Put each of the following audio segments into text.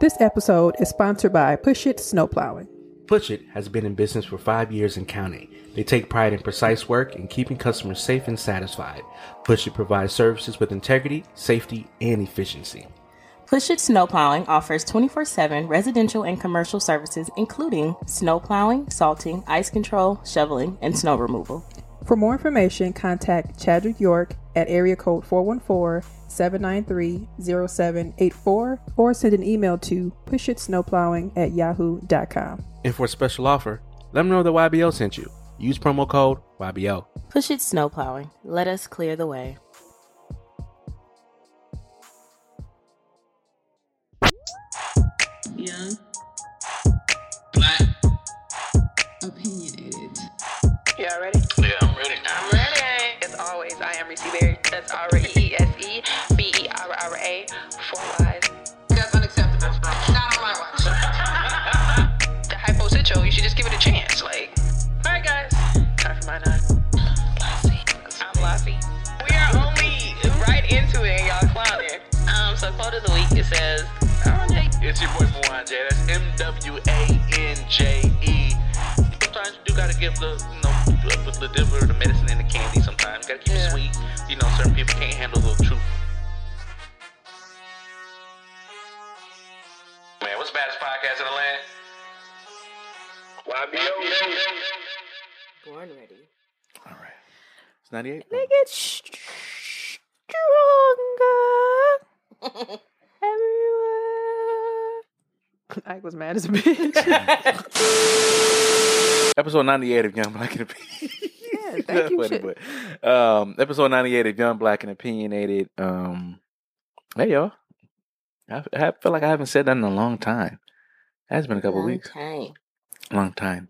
This episode is sponsored by Push It Snow Plowing. Push It has been in business for five years and counting. They take pride in precise work and keeping customers safe and satisfied. Push It provides services with integrity, safety, and efficiency. Push It Snow Plowing offers 24 7 residential and commercial services, including snow plowing, salting, ice control, shoveling, and snow removal. For more information, contact Chadwick York at area code 414-793-0784 or send an email to pushitsnowplowing at yahoo.com. And for a special offer, let them know that YBO sent you. Use promo code YBO. Push It Snow Plowing. Let us clear the way. Young, Black. opinionated. Y'all ready? That's R E E S E B E R R A. Four Y's. That's unacceptable. Not on my watch. The hypo sitcho, you should just give it a chance. Like, alright, guys. Time for my nine. I'm Lassie. We are only right into it, and y'all clowning. Um, so quote of the week it says, It's your boy Mwanje. That's M W A N J E. Sometimes you do gotta give the, you know, the, the, the, the medicine and the candy sometimes. Gotta keep Yeah. it sweet. You know, certain people can't handle the truth. Man, what's the baddest podcast in the land? YBO. Born ready. All right. It's 98. Get stronger everywhere. I was mad as a bitch. Episode 98 of Young Black and Opinionated. Yeah, thank you, Funny, shit. but, um, episode 98 of Young Black and Opinionated. Um, hey, y'all. I, I feel like I haven't said that in a long time. It has been a couple Long weeks. time. Long time.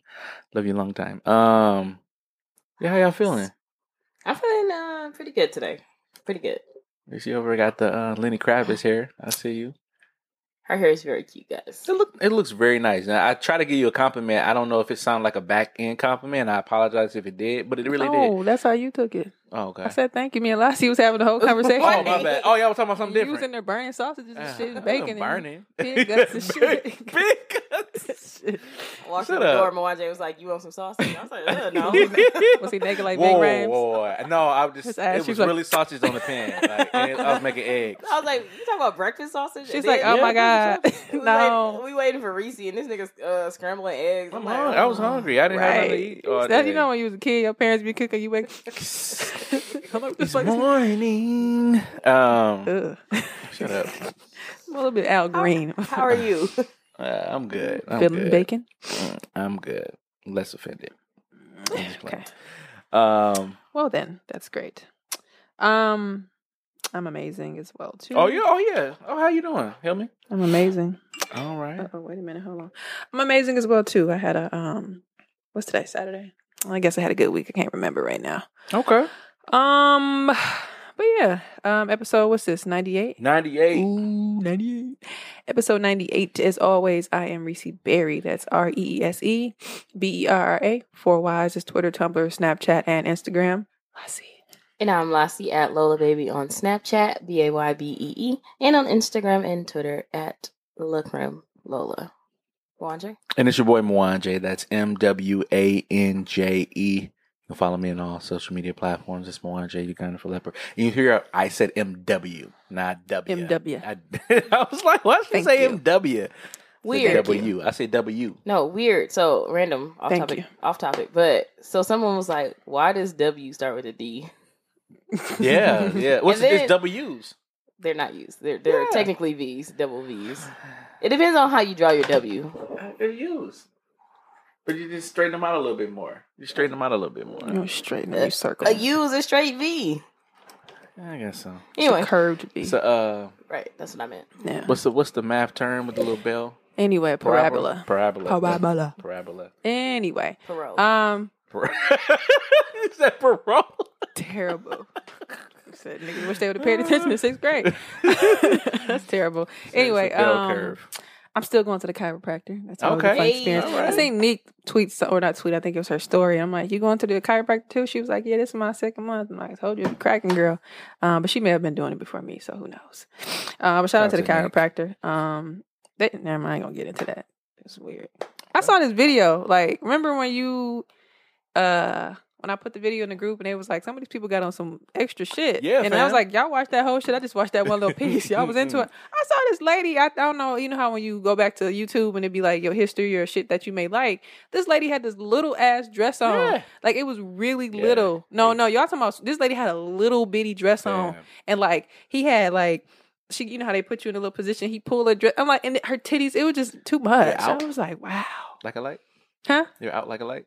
Love you, long time. Um, yeah, how y'all feeling? I'm feeling uh, pretty good today. Pretty good. You see over got the uh, Lenny Kravitz here. I see you. Her hair is very cute, guys. It look it looks very nice. Now, I try to give you a compliment. I don't know if it sounded like a back end compliment. I apologize if it did, but it really oh, did. Oh, that's how you took it. Oh, okay. I said thank you. Me and Lassie was having a whole conversation. oh, my bad. Oh, y'all was talking about something You different. was in there burning sausages and Uh, shit, I and bacon, burning. pig guts and shit. Big guts. Walked Shut through the door, up. Was like, You want some sausage? I was like, uh, no. Was he naked like whoa, Big Rams? whoa, No, I was just His ass, it she's was like- really sausage on the pan. Like, and I was making eggs. I was like, You talking about breakfast sausage? She's like, then- oh my god, no. waiting, we waiting for Reese and this nigga's uh, scrambling eggs. I'm like, hungry. I was oh. hungry. I didn't have nothing to eat. That, you know when you was a kid, your parents be cooking, you wake. Hello, It's this like morning. Um, Ugh. shut up. I'm a little bit Al Green. How are you? Uh, I'm good. I'm Feeling good. bacon? Mm, I'm good. Less offended. I'm just playing. Okay. Um. Well then, that's great. Um, I'm amazing as well too. Oh yeah. Oh yeah. Oh, how you doing? Help me. I'm amazing. All right. Oh wait a minute, hold on. I'm amazing as well too. I had a um, what's today? Saturday. Well, I guess I had a good week. I can't remember right now. Okay. Um, but yeah. Um, episode what's this? Ninety eight. Ninety-eight. Ooh, 98. Episode 98. As always, I am Reese Berry. That's R E E S E B E R R A. Four Ys is Twitter, Tumblr, Snapchat, and Instagram. Lassie. And I'm Lassie at Lola Baby on Snapchat, B A Y B E E, and on Instagram and Twitter at Lookroom Lola. Wanje? And it's your boy Mwanje. That's M W A N J E. You can follow me on all social media platforms. It's Mwanje Uganda for Leopard. And you hear I said M W, not W. MW. I, I was like, why should I Thank say you. M W? Weird. W. I say W. No, weird. So random, off Thank topic, you. off topic. But so someone was like, "Why does W start with a D? Yeah, yeah. What's And then- it's W's? They're not used. They're they're Yeah. technically V's, double V's. It depends on how you draw your W. They're U's. But you just straighten them out a little bit more. You straighten them out a little bit more. You straighten you circle. A U is a straight V. I guess so. Anyway, It's a curved B. So, uh, right. That's what I meant. yeah. what's the what's the math term with the little bell? Anyway, parabola. Parabola. Parabola. Parabola. Anyway, Parole. um, Par- Is that parole? terrible. Said niggas wish they would have paid attention in sixth grade. That's terrible. Anyway, It's a bell um, curve. I'm still going to the chiropractor. That's always Okay. a fun experience. alright. I seen Neek tweet so- or not tweet. I think it was her story. I'm like, you going to the chiropractor too? She was like, yeah, this is my second month. I'm like, I told you, cracking girl. Um, but she may have been doing it before me, so who knows? Uh, but shout out to the Shout out to chiropractor. Um, They, never mind, I ain't gonna get into that. It's weird. I saw this video. Like, remember when you, uh, when I put the video in the group and it was like, some of these people got on some extra shit. Yeah, And I was like, y'all watch that whole shit. I just watched that one little piece. Y'all was into it. I saw this lady. I, I don't know. You know how when you go back to YouTube and it'd be like your history or shit that you may like. This lady had this little ass dress on. Yeah. Like it was really little. No, no, y'all talking about this lady had a little bitty dress on, and like he had like she, you know how they put you in a little position. He pulled her dress. I'm like, and her titties. It was just too much. I was like, wow, Like a light? huh? You're out like a light?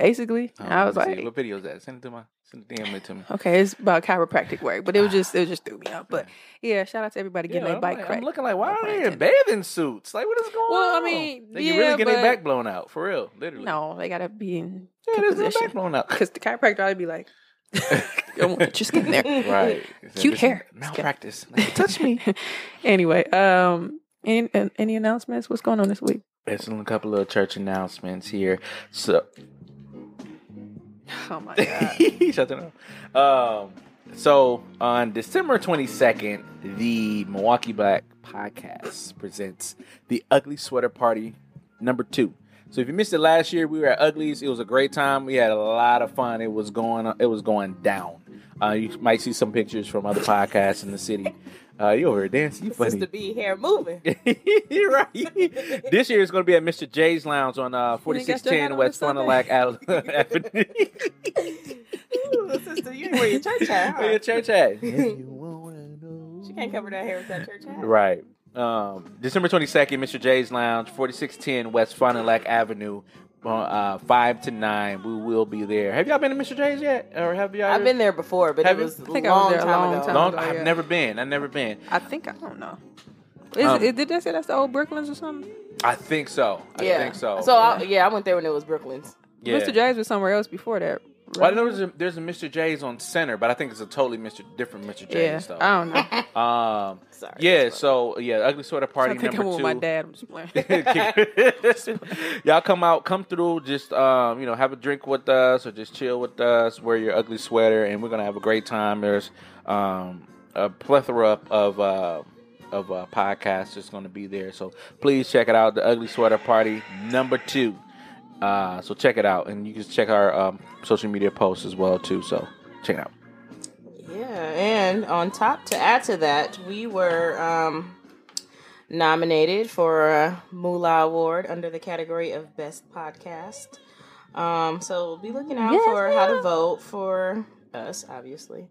Basically, I was me see. like, what video is that? Send it to my, send it DM it to me. okay, it's about chiropractic work, but it was just it just threw me up. But yeah, shout out to everybody getting Yeah, their bike like, cracked. I'm looking like, why No are they in bathing suits? Like, what is going on? Well, I mean, they yeah, really get their back blown out for real, literally. No, they gotta be in yeah, position back blown out. because the chiropractor I'd be like, just your there. right, Cute hair. malpractice. Like, touch me. anyway, um, any any announcements? What's going on this week? There's a couple of church announcements here. So, Oh my god. shut up. Um, so on December 22nd, the Milwaukee Black Podcast presents the Ugly Sweater Party number two. So if you missed it last year, we were at Uglies. It was a great time. We had a lot of fun. It was going. It was going down. Uh, you might see some pictures from other podcasts in the city. Uh, you over here dancing? You funny. Sister B hair moving. Right. This year is going to be at Mr. J's Lounge on uh, You ain't got your 4610 West Fun Sunday? Lac Avenue. Ooh, sister, you wear your church hat. Where your Huh? church at? She can't cover that hair with that church hat. Right. Um, December 22nd, Mr. J's Lounge, 4610 West Fond du Lac Avenue, uh, uh, 5 to 9. We will be there. Have y'all been to Mr. J's yet? Or have y'all? I've been there before, but Have it you? was a I think I was there a time long ago. time Long, ago, I've yeah. never been. I've never been. I think I don't know. Is, Um, it, did they say that's the old Brooklands or something? I think so. I yeah. think so. So I, yeah, I went there when it was Brooklyn's. yeah. Mr. J's was somewhere else before that. Well, I know there's a, there's a Mr. J's on Center, but I think it's a totally Mr. different Mr. yeah, J's though. I don't know. Um, Sorry. yeah. So yeah, ugly sweater party think number two. my dad. I'm just playing. Y'all come out, come through, just um, you know, have a drink with us or just chill with us, wear your ugly sweater, and we're gonna have a great time. There's um, a plethora of uh, of uh, podcasts that's gonna be there, so please check it out. The Ugly Sweater Party number two. Uh, so check it out, and you can check our um, social media posts as well too. So check it out. Yeah, and on top to add to that, we were um, nominated for a MULA Award under the category of Best Podcast. Um, so be looking out Yes, for how to vote for us, obviously.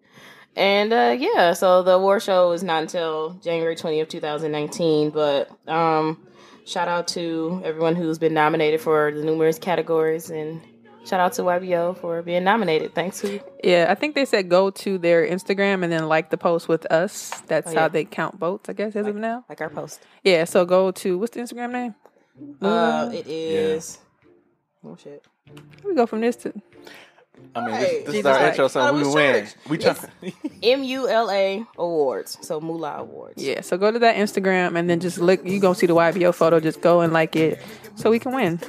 And uh, yeah, so the award show is not until January 20th, 2019. But um, shout out to everyone who's been nominated for the numerous categories. And shout out to YBO for being nominated. Thanks to Yeah, I think they said go to their Instagram and then like the post with us. That's Oh, yeah. how they count votes, I guess, as of now. like our post. Yeah, so go to what's the Instagram name? Uh, it is. Oh shit! we go from this to I mean, Right. this, this is our like- intro song. We win. We try. M U L A Awards. So MULA Awards. yeah. So go to that Instagram and then just look. You gonna see the YBO photo. Just go and like it, so we can win.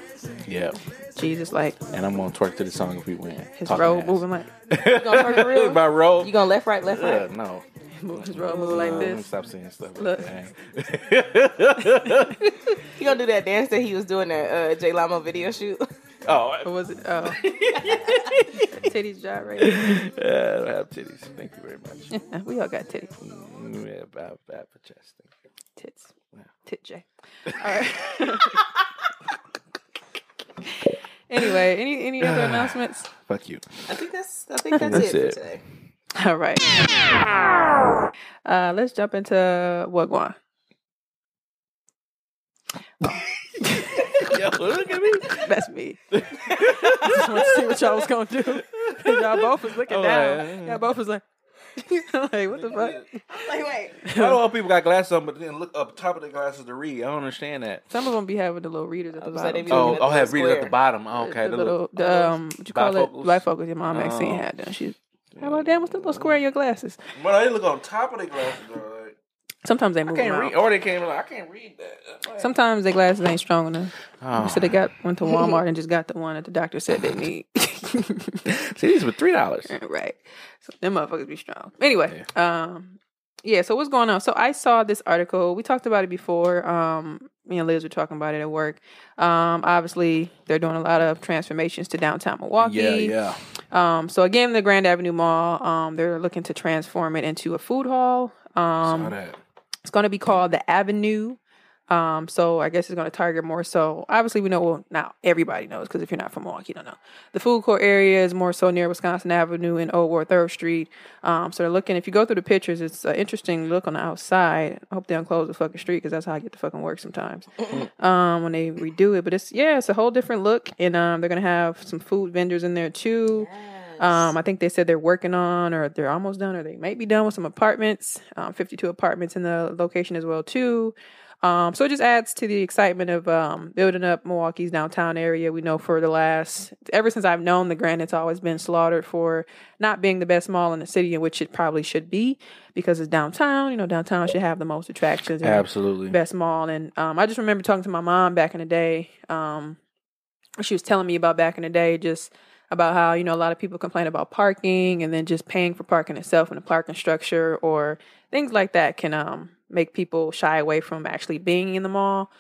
yeah. Jesus, like And I'm gonna twerk to the song if we win. his Talking robe ass. moving like You gonna twerk for real? My robe. You gonna left, right, left, Yeah, right? no. move his robe moving like Let me this. Stop saying stuff. Look. Like. You gonna do that dance that he was doing at uh, J Lama video shoot? Oh, Or was it? Oh, titties gyrate. yeah, I don't have titties. Thank you very much. we all got titties. Mm, yeah, bad, bad for chest. Thank you. Tits. Tit J. All right. anyway, any any other announcements? Fuck you. I think that's. I think that's, That's it, it. for today. All right. Uh, let's jump into Wagwan. Yo, look at me. That's me. I just want to see what y'all was gonna do. y'all both was looking Oh, down. yeah. Y'all both was like, like, what the fuck? Like, wait. I don't know if people got glasses on, but then look up top of the glasses to read. I don't understand that. Some of them be having the little readers at the I was like, they bottom. be Oh, looking at oh, the have readers at the square. bottom. Oh, okay, the, the little, the, um, what you call bifocals? it? Bifocals. Your mom Maxine Oh. had them. She's how about that? What's the little square in your glasses? But they look on top of the glasses. Though. Like, Sometimes they I move can't around. read, or they can't. Like, I can't read that. Sometimes their glasses ain't strong enough. Oh. So they got went to Walmart and just got the one that the doctor said they need. See, these were three dollars. right. So them motherfuckers be strong. Anyway, um, yeah, so what's going on? So I saw this article. We talked about it before. Um, me and Liz were talking about it at work. Um, obviously, they're doing a lot of transformations to downtown Milwaukee. Yeah, yeah. Um, so again, the Grand Avenue Mall, um, they're looking to transform it into a food hall. Um, Saw that. It's going to be called the Avenue. Um, so I guess it's going to target more so. Obviously, we know well, now everybody knows because if you're not from Milwaukee, you don't know. The food court area is more so near Wisconsin Avenue and Old World Third Street. Um, so they're looking. If you go through the pictures, it's an interesting look on the outside. I hope they don't close the fucking street because that's how I get to fucking work sometimes. um, when they redo it, but it's yeah, it's a whole different look, and um, they're gonna have some food vendors in there too. Um, I think they said they're working on, or they're almost done, or they might be done with some apartments. Um, 52 apartments in the location as well too. Um, so it just adds to the excitement of um, building up Milwaukee's downtown area. We know for the last, ever since I've known the Grand, it's always been slaughtered for not being the best mall in the city, in which it probably should be because it's downtown. You know, downtown should have the most attractions. and Absolutely. best mall. And um, I just remember talking to my mom back in the day. Um, she was telling me about back in the day, just about how you know a lot of people complain about parking and then just paying for parking itself and the parking structure or things like that can um, make people shy away from actually being in the mall.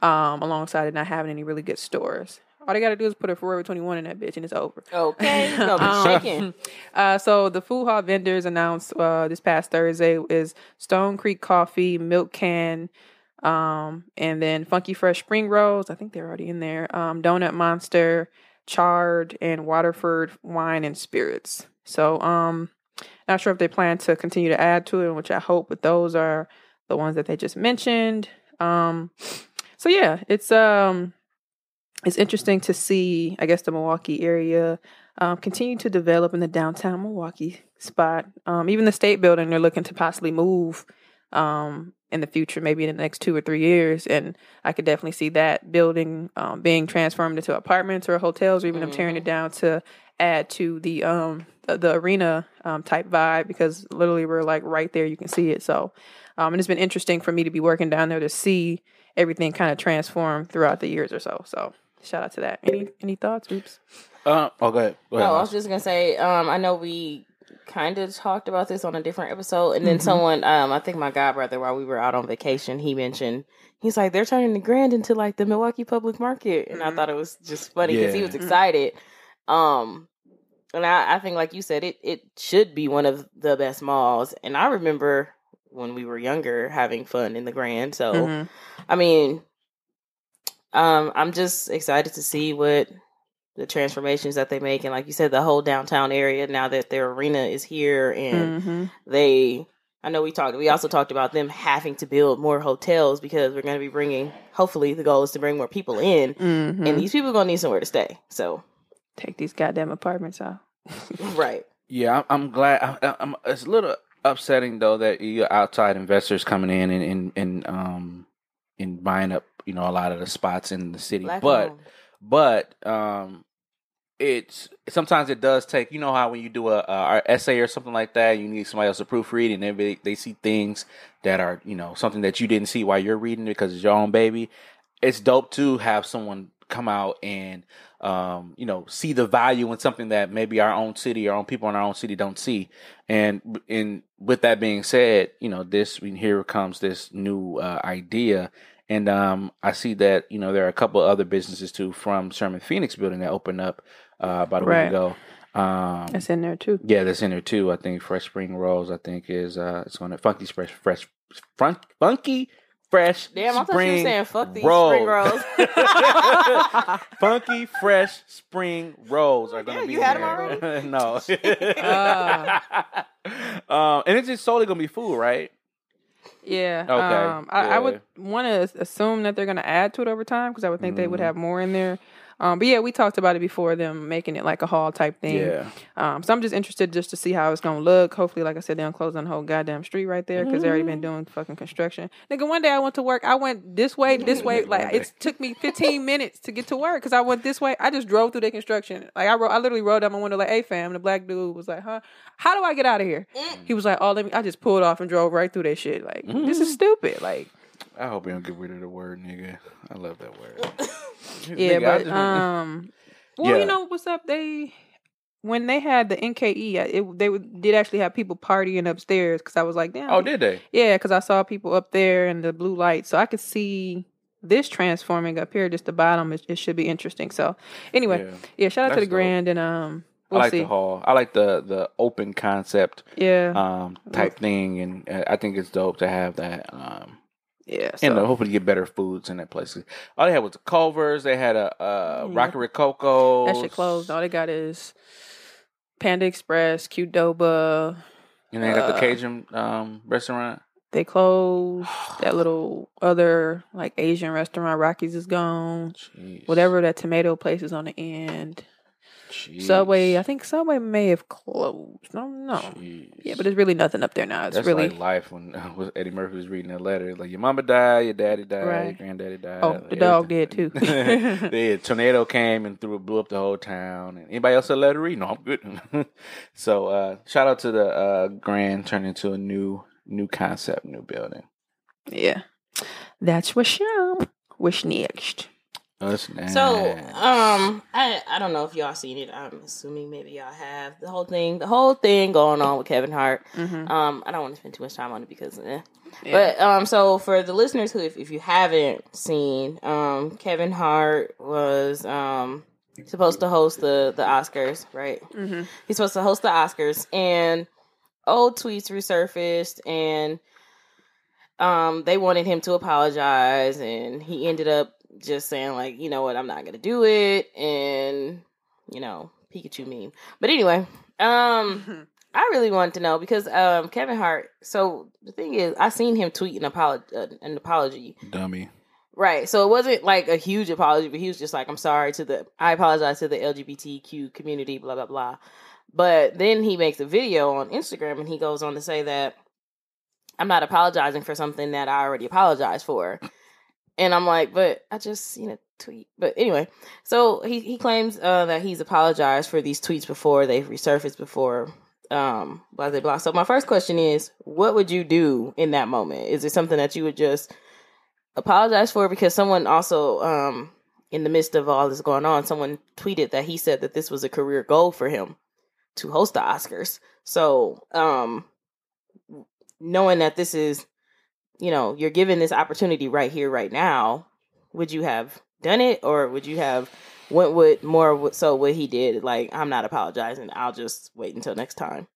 Um, alongside of not having any really good stores. All they got to do is put a Forever 21 in that bitch and it's over. Okay, Um, shaking. Uh, so the food hall vendors announced uh, this past Thursday is Stone Creek Coffee, Milk Can, um, and then Funky Fresh Spring Rolls. I think they're already in there. Um, Donut Monster, Charred, and Waterford Wine and Spirits. So um, not sure if they plan to continue to add to it, which I hope, but those are the ones that they just mentioned. Um, so yeah, it's um, it's interesting to see. I guess the Milwaukee area um, continue to develop in the downtown Milwaukee spot. Um, even the state building, they're looking to possibly move um, in the future, maybe in the next two or three years. And I could definitely see that building um, being transformed into apartments or hotels, or even them tearing it down to add to the um the, the arena um, type vibe because literally we're like right there, you can see it. So, um, and it's been interesting for me to be working down there to see everything kind of transform throughout the years or so. So. Shout out to that. Any any thoughts? Oops. Uh, oh, go ahead. Go ahead. No, I was just gonna say. Um, I know we kind of talked about this on a different episode, and Mm-hmm. then someone, um, I think my god brother, while we were out on vacation, he mentioned he's like they're turning the Grand into like the Milwaukee Public Market, and I thought it was just funny because he was excited. Um, and I, I think, like you said, it it should be one of the best malls. And I remember when we were younger having fun in the Grand. So, Mhm. I mean, um, I'm just excited to see what the transformations that they make, and like you said, the whole downtown area now that their arena is here, and Mhm. they. I know we talked. We also talked about them having to build more hotels because we're going to be bringing. Hopefully, the goal is to bring more people in, Mhm. and these people are going to need somewhere to stay. So, Take these goddamn apartments out. right, Yeah, I'm, I'm glad. I, I'm, it's a little upsetting though that you got outside investors coming in and and, and um and buying up you know a lot of the spots in the city. Black but owned. but um, it's sometimes it does take. You know how when you do a, a essay or something like that, you need somebody else to proofread, and they they see things that are you know something that you didn't see while you're reading it because it's your own baby. It's dope to have someone come out and um, you know see the value in something that maybe our own city, our own people in our own city don't see. And in with that being said, you know this here comes this new uh, idea and um, I see that you know there are a couple other businesses too from Sherman Phoenix building that opened up uh, about a Right. week ago. Um, That's in there too. yeah, that's in there too. I think Fresh Spring Rolls. I think is uh, it's going to Funky Fresh Fresh Fun, Funky Fresh. Damn, I thought you were saying fuck these rolls. spring rolls. Funky Fresh Spring Rolls are going to Yeah, be you had in 'em there. already? no. Ah. um, and it's just solely going to be food, right? Yeah. Okay, Um, I, I would want to assume that they're going to add to it over time because I would think they would Mhm. have more in there. Um, but yeah, we talked about it before them making it like a hall type thing. Yeah. Um, so I'm just interested just to see how it's gonna look. Hopefully, like I said, they don't close down the whole goddamn street right there because they already Mm-hmm. been doing fucking construction. Nigga, one day I went to work. I went this way, this way. Like it took me 15 minutes to get to work because I went this way. I just drove through the construction. Like I, wrote, I literally rolled down my window like, "Hey, fam." The black dude was like, "Huh? How do I get out of here?" He was like, "Oh, let me." I just pulled off and drove right through that shit. Like this Mm-hmm. is stupid. Like I hope you don't get rid of the word nigga. I love that word. yeah, Nigga, but just- um, well, Yeah. you know what's up? They when they had the NKE, it they did actually have people partying upstairs because I was like, damn. Oh, did they? Yeah, because I saw people up there in the blue light, so I could see this transforming up here. Just the bottom, it, it should be interesting. So anyway, Yeah. yeah, shout out to That's the Grand and um, we'll I like see. the hall. I like the the open concept Yeah, um type thing, and uh, I think it's dope to have that. Um, yeah. and so- uh, hopefully get better foods in that place. All they had was the Culvers. They had a uh, Yeah. Rocky Rococo. that shit closed. All they got is Panda Express, Qdoba. And they got the uh, Cajun um, restaurant. They closed that little other like Asian restaurant. Rockies is gone. Jeez. Whatever that tomato place is on the end. Jeez. Subway, I think Subway may have closed. No, no. Jeez. Yeah, but there's really nothing up there now. It's That's really like life when was Eddie Murphy was reading that letter. Like your mama died, your daddy died, your granddaddy died. Oh, the dog did too. the tornado came and threw blew up the whole town. And anybody else a letter read? No, I'm good. so uh, shout out to the uh, Grand turning into a new new concept, new building. yeah. That's what's up. What's next? Us So, um, I I don't know if y'all seen it. I'm assuming maybe y'all have the whole thing, the whole thing going on with Kevin Hart. Mm-hmm. Um, I don't want to spend too much time on it because, eh. Yeah. but um, so for the listeners who, if, if you haven't seen, um, Kevin Hart was um supposed to host the the Oscars, right? Mm-hmm. He's supposed to host the Oscars, and old tweets resurfaced, and um, they wanted him to apologize, and he ended up just saying like, you know what, I'm not gonna do it, and you know, Pikachu meme. But anyway, um, I really wanted to know because um, Kevin Hart. So the thing is, I seen him tweet an apology, uh, an apology dummy. Right. So it wasn't like a huge apology, but he was just like, I'm sorry to the, I apologize to the LGBTQ community, blah, blah, blah. But then he makes a video on Instagram and he goes on to say that I'm not apologizing for something that I already apologized for. And I'm like, but I just seen a tweet. But anyway, so he, he claims uh, that he's apologized for these tweets before they've resurfaced before um blah blah blah. So my first question is, what would you do in that moment? Is it something that you would just apologize for because someone also um in the midst of all this going on someone tweeted that he said that this was a career goal for him to host the oscars so um knowing that this is you know you're given this opportunity right here right now would you have done it or would you have went with more so what he did like i'm not apologizing i'll just wait until next time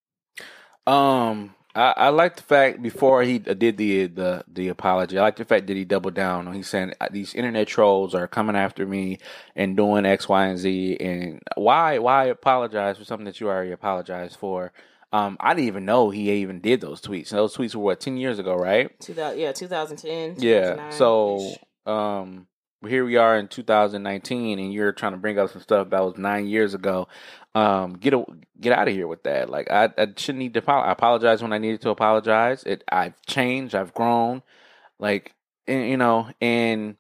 Um, I, I like the fact before he did the the the apology. I like the fact that he doubled down on. He's saying "Uh, these internet trolls are coming after me and doing X, Y, and Z. And why why apologize for something that you already apologized for? Um, I didn't even know he even did those tweets. And those tweets were what ten years ago, right? 2000 yeah 2010 Yeah. So um here we are in 2019 and you're trying to bring up some stuff that was 9 years ago. Um get a, get out of here with that. Like I, I shouldn't need to apologize. I apologize when I needed to apologize. It I've changed, I've grown. Like and, you know, and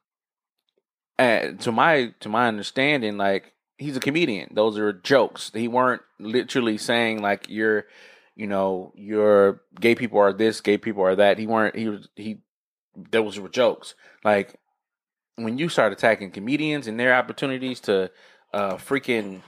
uh, to my to my understanding like he's a comedian. Those are jokes. He weren't literally saying like you're you know, your gay people are this, gay people are that. He weren't he was he those were jokes. Like when you start attacking comedians and their opportunities to uh freaking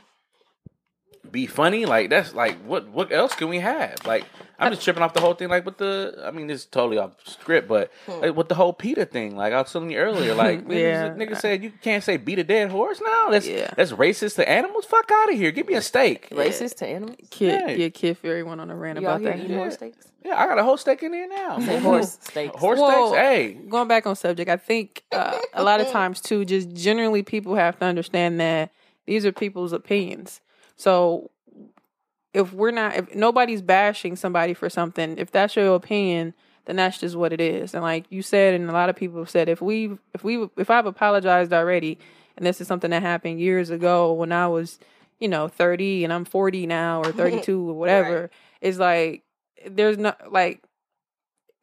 be funny, like that's like what what else can we have? Like I'm just tripping off the whole thing. Like with the, I mean, this is totally off script, but like, with the whole PETA thing, like I was telling you earlier, like Yeah. niggas, niggas said you can't say beat a dead horse now. That's Yeah. that's racist to animals. Fuck out of here. Give me a steak. racist to animals Kid, Yeah. yeah, Kid Fury went on a rant you out about here that. eating horse steaks Yeah, I got a whole steak in there now. Say horse steaks Horse Well, steaks. Hey, going back on subject, I think uh, a lot of times too, just generally people have to understand that these are people's opinions. So if we're not, if nobody's bashing somebody for something, if that's your opinion, then that's just what it is. And like you said, and a lot of people have said, if we, if we, if I've apologized already, and this is something that happened years ago when I was, you know, thirty and I'm forty now or thirty two or whatever, it's like there's not like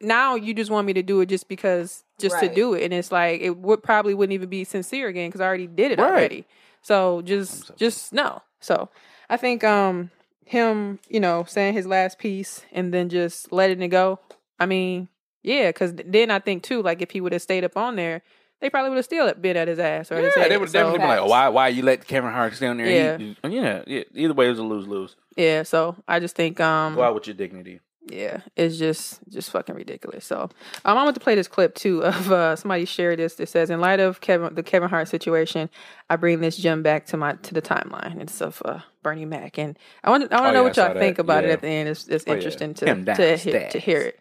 now you just want me to do it just because just to do it. And it's like it would probably wouldn't even be sincere again because i already did it Right. already. So just so- just no so i think um him you know saying his last piece and then just letting it go i mean yeah because then i think too like if he would have stayed up on there they probably would have still been at his ass or at his Yeah, head. they would So- definitely be like, Facts. why why you let Kevin Hart stay on there? Yeah. He- yeah, yeah. Either way, it was a lose lose. Yeah, so I just think um Go out with your dignity. Yeah, it's just just fucking ridiculous. So um, I want to play this clip too of uh, somebody shared this. It says, "In light of Kevin the Kevin Hart situation, I bring this gem back to my to the timeline. It's of uh, Bernie Mac, and I want I want to Oh, know yeah, what y'all think that. about it at the end. It's, it's Oh, interesting Him to to, he- to hear it.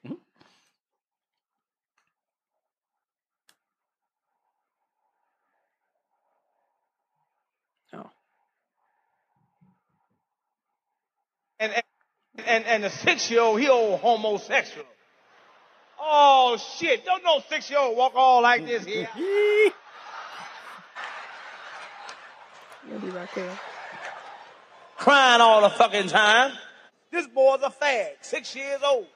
Oh, and and and the six year old he old homosexual. Oh shit! Don't no six year old walk all like this here. you'll be right there. Crying all the fucking time. This boy's a fag, six years old.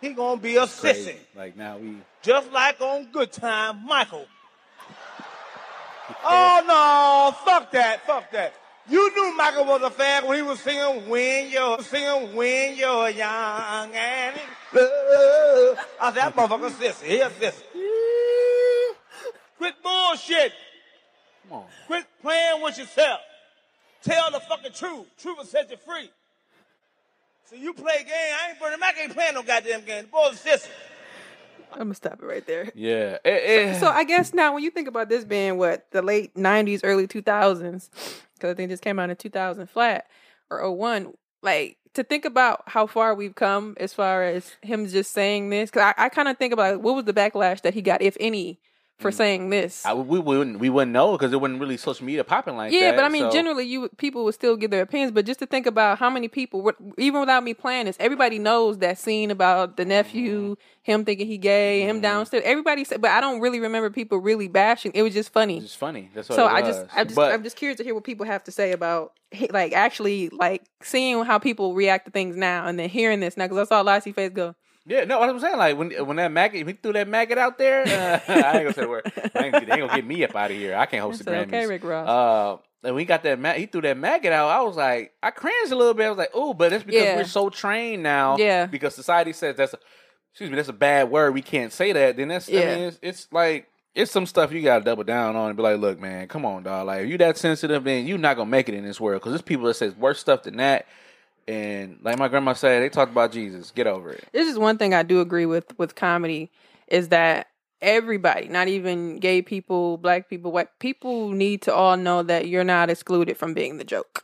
He gonna be a sissy, Crazy. Like now we just like on Good Time, Michael. Oh no! Fuck that! Fuck that! You knew Michael was a fag when he was singing "When You're Singing When You're Young and in Love." I said that motherfucker sissy. He a sissy. Quit bullshit. come on. Quit playing with yourself. Tell the fucking truth. Truth will set you free. So you play game. I ain't Bernie Mac ain't playing no goddamn game. The boy's a sissy. I'm gonna stop it right there. Yeah. Eh, eh. So I guess now when you think about this being what the late '90s, early 2000s, because I think this came out in 2000 flat or 01, like to think about how far we've come as far as him just saying this. Because I, I kind of think about what was the backlash that he got, if any, for saying this. Mm. I, we wouldn't we wouldn't know because it wasn't really social media popping like yeah, that. Yeah, but I mean, so- generally, you people would still give their opinions. But just to think about how many people, even without me playing this, everybody knows that scene about the nephew, him thinking he gay, him downstairs. Everybody said, but I don't really remember people really bashing. It was just funny. It's just funny. That's what So I just, I just, but, I'm just curious to hear what people have to say about, like, actually, like seeing how people react to things now, and then hearing this now, because I saw Lassie face go, Yeah, no, what I'm saying, like when when that maggot, if he threw that maggot out there, uh, I ain't gonna say the word. I ain't, they ain't gonna get me up out of here. I can't host the said, Grammys. "Okay, Rick Ross." Uh, and we got that. Ma- he threw that maggot out. I was like, I cringed a little bit. I was like, oh, but that's because Yeah. we're so trained now. Yeah. Because society says that's a, excuse me, that's a bad word. We can't say that. Then that's, I Yeah. mean, it's, it's like. It's some stuff you gotta double down on and be like, look, man, come on, dog. Like, if you that sensitive, then you not gonna make it in this world. Because there's people that says worse stuff than that. And like my grandma said, they talk about Jesus. Get over it. this is one thing I do agree with with comedy is that everybody, not even gay people, black people, white people, need to all know that you're not excluded from being the joke.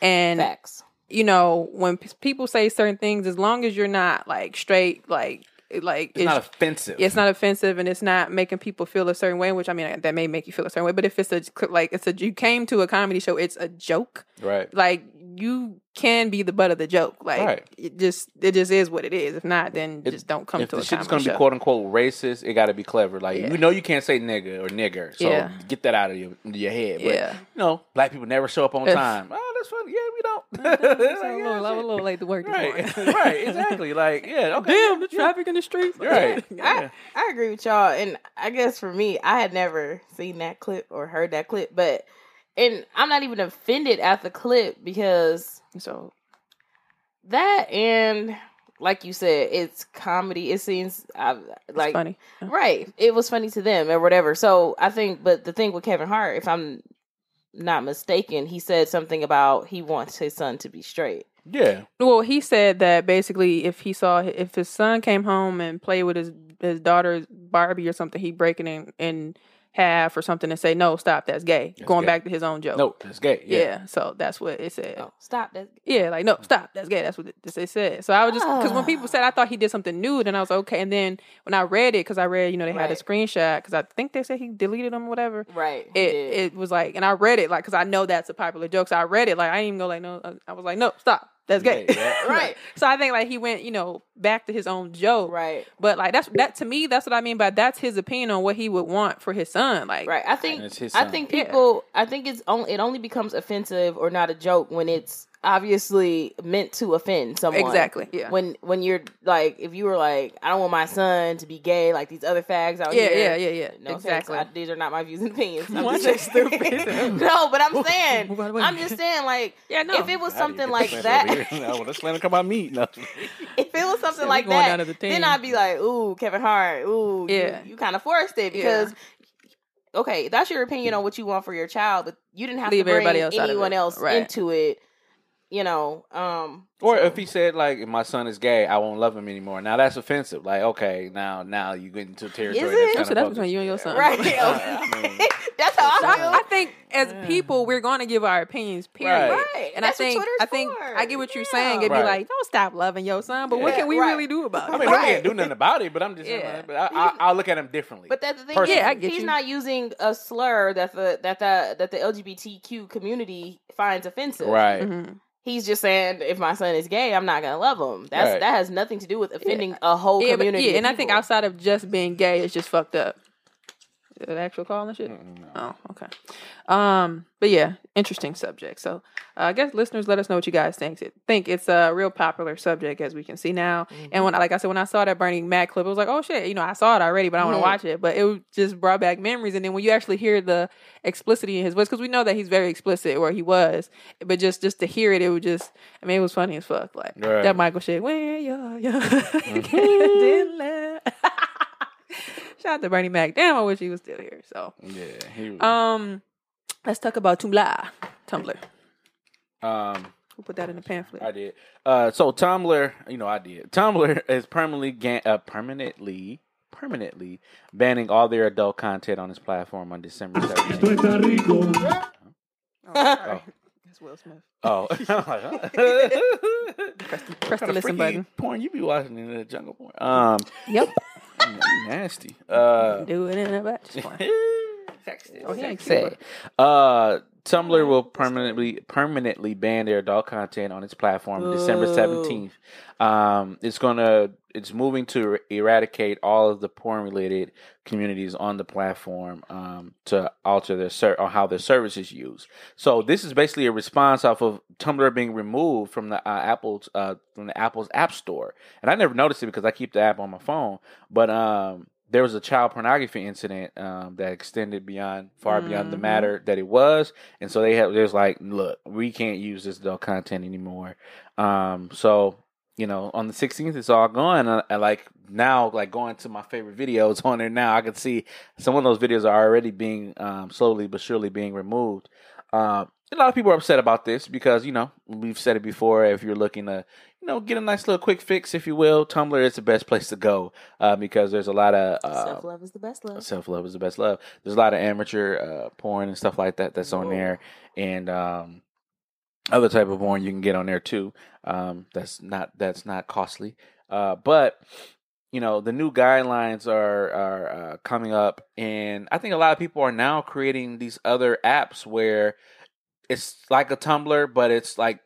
And Facts. you know, when p- people say certain things, as long as you're not like straight, like like It's not offensive. it's not offensive and it's not making people feel a certain way, which I mean that may make you feel a certain way. But if it's a like it's a you came to a comedy show, it's a joke. right. Like you can be the butt of the joke. Like Right. it just it just is what it is. If not, then It- just don't come if to the a shit's gonna show. be quote unquote racist, it got to be clever. Like Yeah. you know, you can't say nigga or nigger, so Yeah. get that out of your your head. But, Yeah. you know, black people never show up on If- time. Oh, that's funny. Yeah, we don't. Like, a, yeah, little, I was a little late to work Right, right, exactly. Like, yeah, okay. Damn, the traffic in the streets. Right. I, I agree with y'all, and I guess for me, I had never seen that clip or heard that clip, but and I'm not even offended at the clip because So that and like you said, it's comedy. It seems uh, it's like funny. right. It was funny to them or whatever. So I think, but the thing with Kevin Hart, if I'm not mistaken, he said something about he wants his son to be straight. Yeah, Well, he said that basically, if he saw if his son came home and played with his his daughter's Barbie or something, he'd break it in in half or something and say, "No, stop, that's gay." That's Going gay. back to his own joke. no, that's gay. Yeah. Yeah, so that's what it said. Oh, stop that. Yeah, like no, stop, that's gay. That's what it, it said. So I was just because when people said, I thought he did something nude, and I was okay. And then when I read it, because I read, you know, they had a screenshot because I think they said he deleted them or whatever. Right. It did. it was like, and I read it like because I know that's a popular joke. So I read it like I didn't even go like no. uh, I was like no, stop, that's gay. Yeah, yeah. Right. so I think like he went, you know, back to his own joke. right. But like that's that to me, that's what I mean by that's his opinion on what he would want for his son. Like Right. I think I son. think Yeah. people I think it's only it only becomes offensive or not a joke when it's obviously meant to offend someone. Exactly, yeah. When when you're like if you were like I don't want my son to be gay like these other fags out Yeah, here. yeah, yeah, yeah. No offense, Exactly. I- these are not my views and opinions. I'm Why just saying. stupid? no, but I'm saying Move out of the way. I'm just saying like Yeah, no. if it was How do you something like that slander over here? No, let's let come out meat. No. if it was something we like going that, down to the then. I'd be like, "Ooh, Kevin Hart, ooh, Yeah. you, you kind of forced it because okay, that's your opinion on what you want for your child, but you didn't have Leave to bring everybody else anyone else Right. into it. You know, um, Or so- if he said like, my son is gay, I won't love him anymore." Now that's offensive. Like, okay, now now you get into territory. Is it? That's So kind that's between you and your son. right? I mean, that's how So I feel. I, I think as people, we're going to give our opinions. Period. Right. Right. And That's I think Twitter's I think for. I get what you're Yeah. saying. It'd Right. be like, don't stop loving your son, but what can we Right. really do about it? I mean, I Right. can't do nothing about it, but I'm just, Yeah. but I, I, I'll look at him differently. But that's the thing. Personally. Yeah, I get he's you. not using a slur that the that the that the LGBTQ community finds offensive. right, Mhm. He's just saying if my son is gay, I'm not gonna love him. That's Right. that has nothing to do with offending a whole Yeah, but, community. yeah, of and I think outside of just being gay, it's just fucked up. Is actual call and shit? Oh, okay. Um, but yeah, interesting subject. So uh, I guess listeners, let us know what you guys think. Think it's a real popular subject as we can see now. And when, like I said, when I saw that Bernie Mac clip, it was like, oh shit, you know, I saw it already, but I want to Mhm. watch it. But it just brought back memories. And then when you actually hear the explicitity in his voice, because we know that he's very explicit, or he was, but just just to hear it, it was just, I mean, it was funny as fuck. Like Right. that Michael shit. Young, didn't let- Shout out to Bernie Mac. Damn, I wish he was still here. So, yeah. He, um, let's talk about Tumblr. Tumblr. um, We'll put that in the pamphlet. I did. Uh, so Tumblr, you know, I did. Tumblr is permanently ga- uh, permanently permanently banning all their adult content on its platform on December 17th. Oh, sorry. That's Will Smith. Oh, I'm like, huh? Press the, press the listen button. Porn you be watching in the jungle porn. Um, Yep. You nasty. Uh, Do it in a batch. Sexy. sexy. Oh, he ain't sexy. Uh, Tumblr will permanently permanently ban their adult content on its platform December seventeenth. Um, it's gonna it's moving to eradicate all of the porn related communities on the platform um, to alter their ser- or how their service is used. So this is basically a response off of Tumblr being removed from the uh, Apple's uh, from the Apple's App Store, and I never noticed it because I keep the app on my phone, but um there was a child pornography incident um, that extended beyond far beyond the Mhm. matter that it was, and so they have there's like, look, we can't use this adult content anymore. Um, so you know, on the 16th, it's all gone. And, and like now, like going to my favorite videos on there now, I can see some of those videos are already being um, slowly but surely being removed. Um, a lot of people are upset about this because you know we've said it before. If you're looking to, you know, get a nice little quick fix, if you will, Tumblr is the best place to go uh, because there's a lot of uh, Self love is the best love. Self love is the best love. There's a lot of amateur uh, porn and stuff like that that's on there, and um, other type of porn you can get on there too. Um, that's not that's not costly, uh, but you know the new guidelines are are uh, coming up, and I think a lot of people are now creating these other apps where it's like a Tumblr, but it's like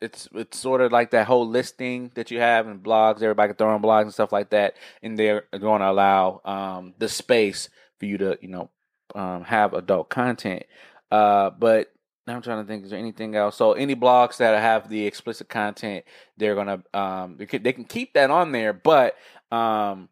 it's it's sort of like that whole listing that you have in blogs. Everybody can throw on blogs and stuff like that, and they're going to allow um, the space for you to you know um, have adult content. Uh, but now I'm trying to think. Is there anything else? So any blogs that have the explicit content, they're gonna um, they can, they can keep that on there, but um,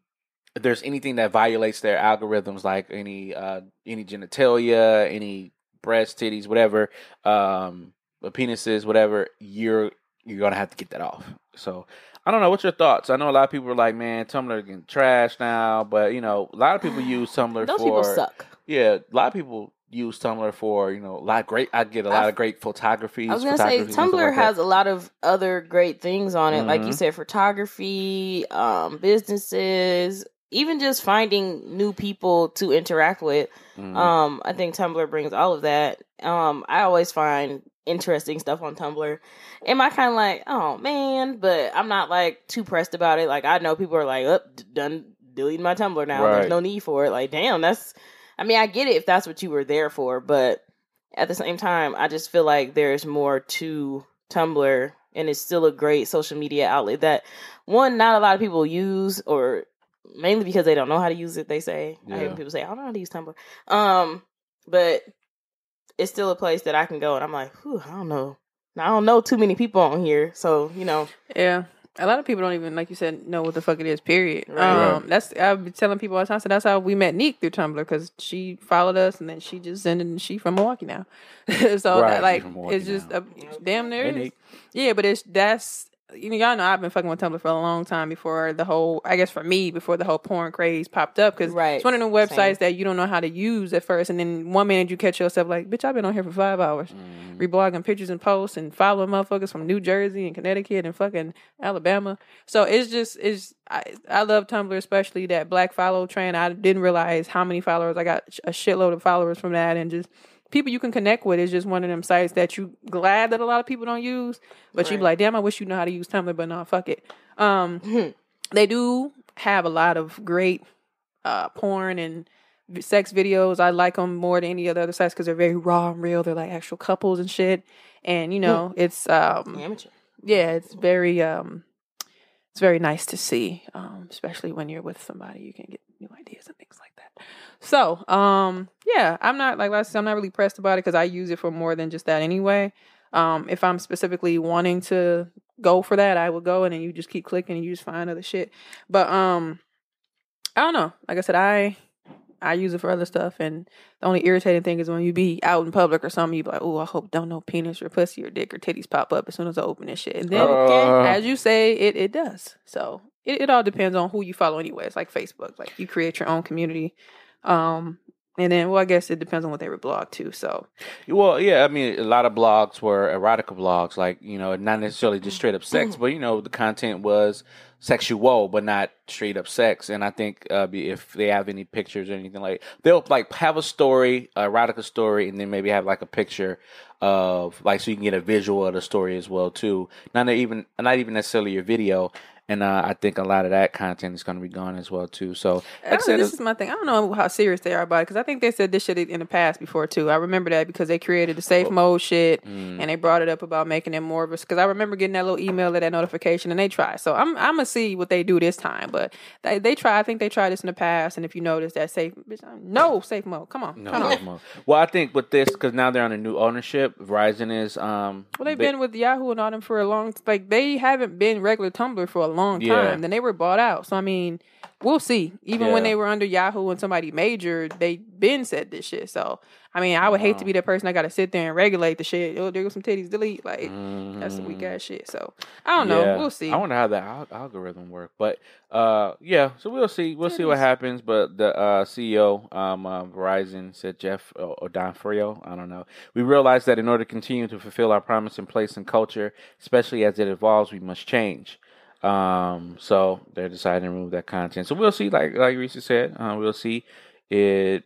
if there's anything that violates their algorithms, like any uh, any genitalia, any breast, titties, whatever, um, penises, whatever, you're you're gonna have to get that off. So I don't know. What's your thoughts? I know a lot of people are like, "Man, Tumblr getting trash now," but you know, a lot of people use Tumblr Those for people suck. yeah. A lot of people use Tumblr for you know a lot of great. I get a lot I- of great photography. I was gonna say Tumblr has a lot of other great things on it, like you Mhm. said, photography, um, businesses, even just finding new people to interact with. Mm-hmm. Um, I think Tumblr brings all of that. Um, I always find interesting stuff on Tumblr. Am I kind of like, oh man, but I'm not like too pressed about it. Like I know people are like, up, done deleting my Tumblr now. Right. There's no need for it. Like, damn, that's. I mean, I get it if that's what you were there for, but at the same time, I just feel like there's more to Tumblr, and it's still a great social media outlet that one not a lot of people use, or mainly because they don't know how to use it. They say I hear people say I don't know how to use Tumblr, um, but it's still a place that I can go, and I'm like, Whew, I don't know. I don't know too many people on here, so you know, Yeah. A lot of people don't even, like you said, know what the fuck it is. Period. Right. Um, that's I've been telling people all the time. So that's how we met Neek through Tumblr because she followed us and then she just sent and she from Milwaukee now. so Right, that, like it's just a, damn near. Hey, is. Neek. Yeah, but it's that's you know, y'all know I've been fucking with Tumblr for a long time before the whole, I guess for me, before the whole porn craze popped up. Because Right. it's one of the websites Same. that you don't know how to use at first. And then one minute you catch yourself like, bitch, I've been on here for five hours, mm. reblogging pictures and posts and following motherfuckers from New Jersey and Connecticut and fucking Alabama. So it's just, it's, I, I love Tumblr, especially that black follow trend. I didn't realize how many followers. I got a shitload of followers from that and just, people you can connect with is just one of them sites that you glad that a lot of people don't use, but you be like, damn, I wish you know how to use Tumblr, but no, fuck it. Um, they do have a lot of great uh, porn and sex videos. I like them more than any of the other sites because they're very raw and real. They're like actual couples and shit, and you know, it's um, Amateur. yeah, it's very um, it's very nice to see, um, especially when you're with somebody. You can get new ideas and things like that. So, um, yeah, I'm not like I said, I'm not really pressed about it because I use it for more than just that anyway. Um, if I'm specifically wanting to go for that, I will go, and then you just keep clicking and you just find other shit. But um, I don't know. Like I said, I I use it for other stuff, and the only irritating thing is when you be out in public or something, you be like, "Oh, I hope don't no penis or pussy or dick or titties pop up as soon as I open this shit." And then, Uh. as you say, it it does. So it, it all depends on who you follow anyway. It's like Facebook, like you create your own community. Um, and then, well, I guess it depends on what they would blog too. So Well, yeah, I mean, a lot of blogs were erotica blogs, like you know, not necessarily just straight up sex, but you know, the content was sexual, but not straight up sex. And I think uh, if they have any pictures or anything like, they'll like have a story, a erotica story, and then maybe have like a picture of like so you can get a visual of the story as well too. Not even not even necessarily your video. And uh, I think a lot of that content is going to be gone as well too. So, like I said, this is my thing. I don't know how serious they are about it because I think they said this shit in the past before too. I remember that because they created the safe mode shit Mm. and they brought it up about making it more of a. Because I remember getting that little email of that notification and they try. So I'm I'm gonna see what they do this time. But they they try. I think they tried this in the past. And if you notice that safe, bitch, no safe mode. Come on, No, come on. mode. Well, I think with this because now they're on a new ownership. Verizon is um. Well, they've they- been with Yahoo and all them for a long. Like they haven't been regular Tumblr for a long Yeah. time. Then they were bought out. So I mean, we'll see. Even when they were under Yahoo and somebody major, they been said this shit. So I mean, I would hate to be the person that got to sit there and regulate the shit. Oh, there goes some titties. Delete. Like that's some weak ass shit. So I don't know. Mm-hmm. Yeah. We'll see. I wonder how that al- algorithm work, but uh, yeah. So we'll see. We'll see what happens. But the uh, CEO, um, uh, Verizon, said Jeff uh, D'Onofrio. I don't know. We realize that in order to continue to fulfill our promise in place and culture, especially as it evolves, we must change. Um, so they're deciding to remove that content. So we'll see. Like like Reese said, uh, we'll see it.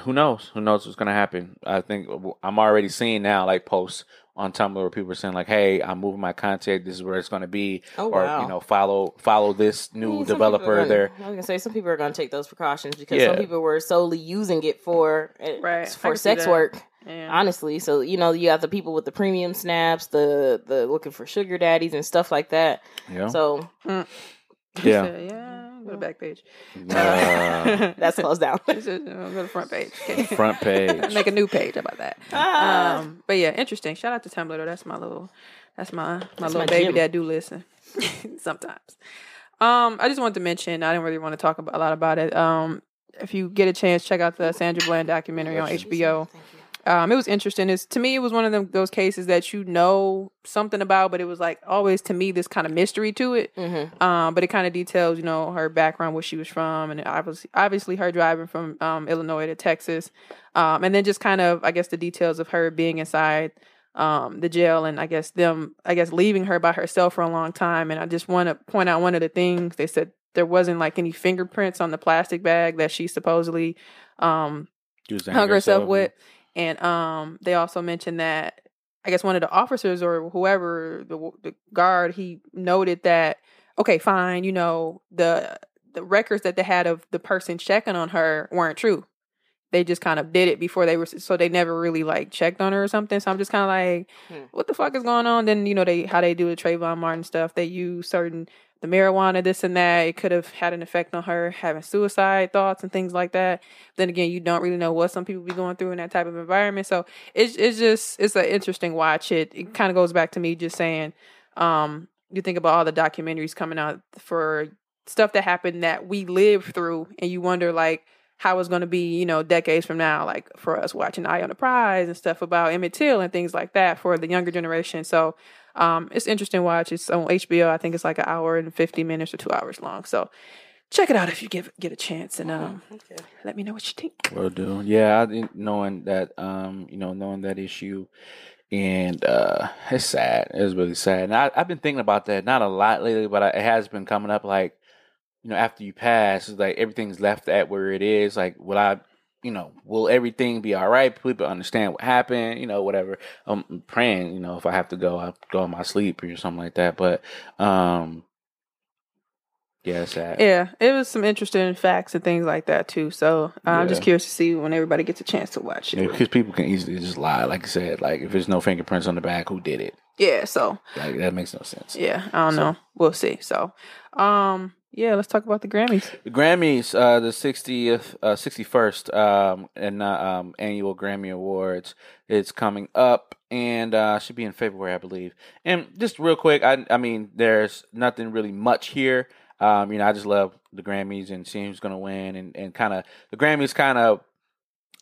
Who knows? Who knows what's gonna happen? I think I'm already seeing now, like posts on Tumblr where people are saying like, "Hey, I'm moving my content. This is where it's going to be," Oh, or wow. you know, follow follow this I new mean, some developer. gonna- there, I was gonna say some people are gonna take those precautions because Yeah. some people were solely using it for uh, Right. For can see sex that. work. Yeah. Honestly, so you know you got the people with the premium snaps, the the looking for sugar daddies and stuff like that. yeah, So yeah. So, yeah. Go to back page. Uh, that's closed down. Just, uh, go to the front page. Okay. front page. Make a new page. How about that? Ah. Um, but yeah, interesting. Shout out to Tumblr though. That's my little, that's my my That's little my baby gym. that do listen sometimes. Um, I just wanted to mention. I didn't really want to talk about, a lot about it. Um, if you get a chance, check out the Sandra Bland documentary on HBO. Um, it was interesting. It's to me, it was one of them those cases that you know something about, but it was like always to me this kind of mystery to it. Mm-hmm. Um, but it kind of details, you know, her background, where she was from, and obviously, obviously her driving from um, Illinois to Texas, um, and then just kind of, I guess, the details of her being inside um, the jail, and I guess them, I guess, leaving her by herself for a long time. And I just want to point out one of the things they said there wasn't like any fingerprints on the plastic bag that she supposedly um, hung herself with. And um, they also mentioned that I guess one of the officers or whoever the the guard he noted that okay, fine, you know the the records that they had of the person checking on her weren't true. They just kind of did it before they were, so they never really like checked on her or something. So I'm just kind of like, Hmm. what the fuck is going on? Then you know they how they do the Trayvon Martin stuff. They use certain the marijuana, this and that. It could have had an effect on her having suicide thoughts and things like that. Then again, you don't really know what some people be going through in that type of environment. So it's it's just it's an interesting watch. It it kind of goes back to me just saying, um, you think about all the documentaries coming out for stuff that happened that we lived through, and you wonder like how it's going to be, you know, decades from now, like for us watching Eye on the Prize and stuff about Emmett Till and things like that for the younger generation. So um, it's interesting watch. It's on HBO. I think it's like an hour and 50 minutes or two hours long. So check it out if you give get a chance and um, let me know what you think. Will do. Yeah, I didn't knowing that um, you know, knowing that issue and uh it's sad. It's really sad. And I, I've been thinking about that not a lot lately, but I, it has been coming up like, you know, after you pass, it's like everything's left at where it is. Like, will I you know, will everything be all right? People understand what happened, you know, whatever. I'm praying, you know, if I have to go, I'll go in my sleep or something like that. But um yeah, sad. Yeah, it was some interesting facts and things like that too. So I'm just curious to see when everybody gets a chance to watch it. Because people can easily just lie, like I said. Like if there's no fingerprints on the back, who did it? Yeah, so Like that makes no sense. yeah, I don't know. We'll see. So, um, yeah, let's talk about the Grammys. The Grammys, uh, the 60th, uh, 61st um, and uh, um, annual Grammy Awards is coming up and uh, should be in February, I believe. And just real quick, I, I mean, there's nothing really much here. Um, you know, I just love the Grammys and seeing who's going to win and, and kind of the Grammys kind of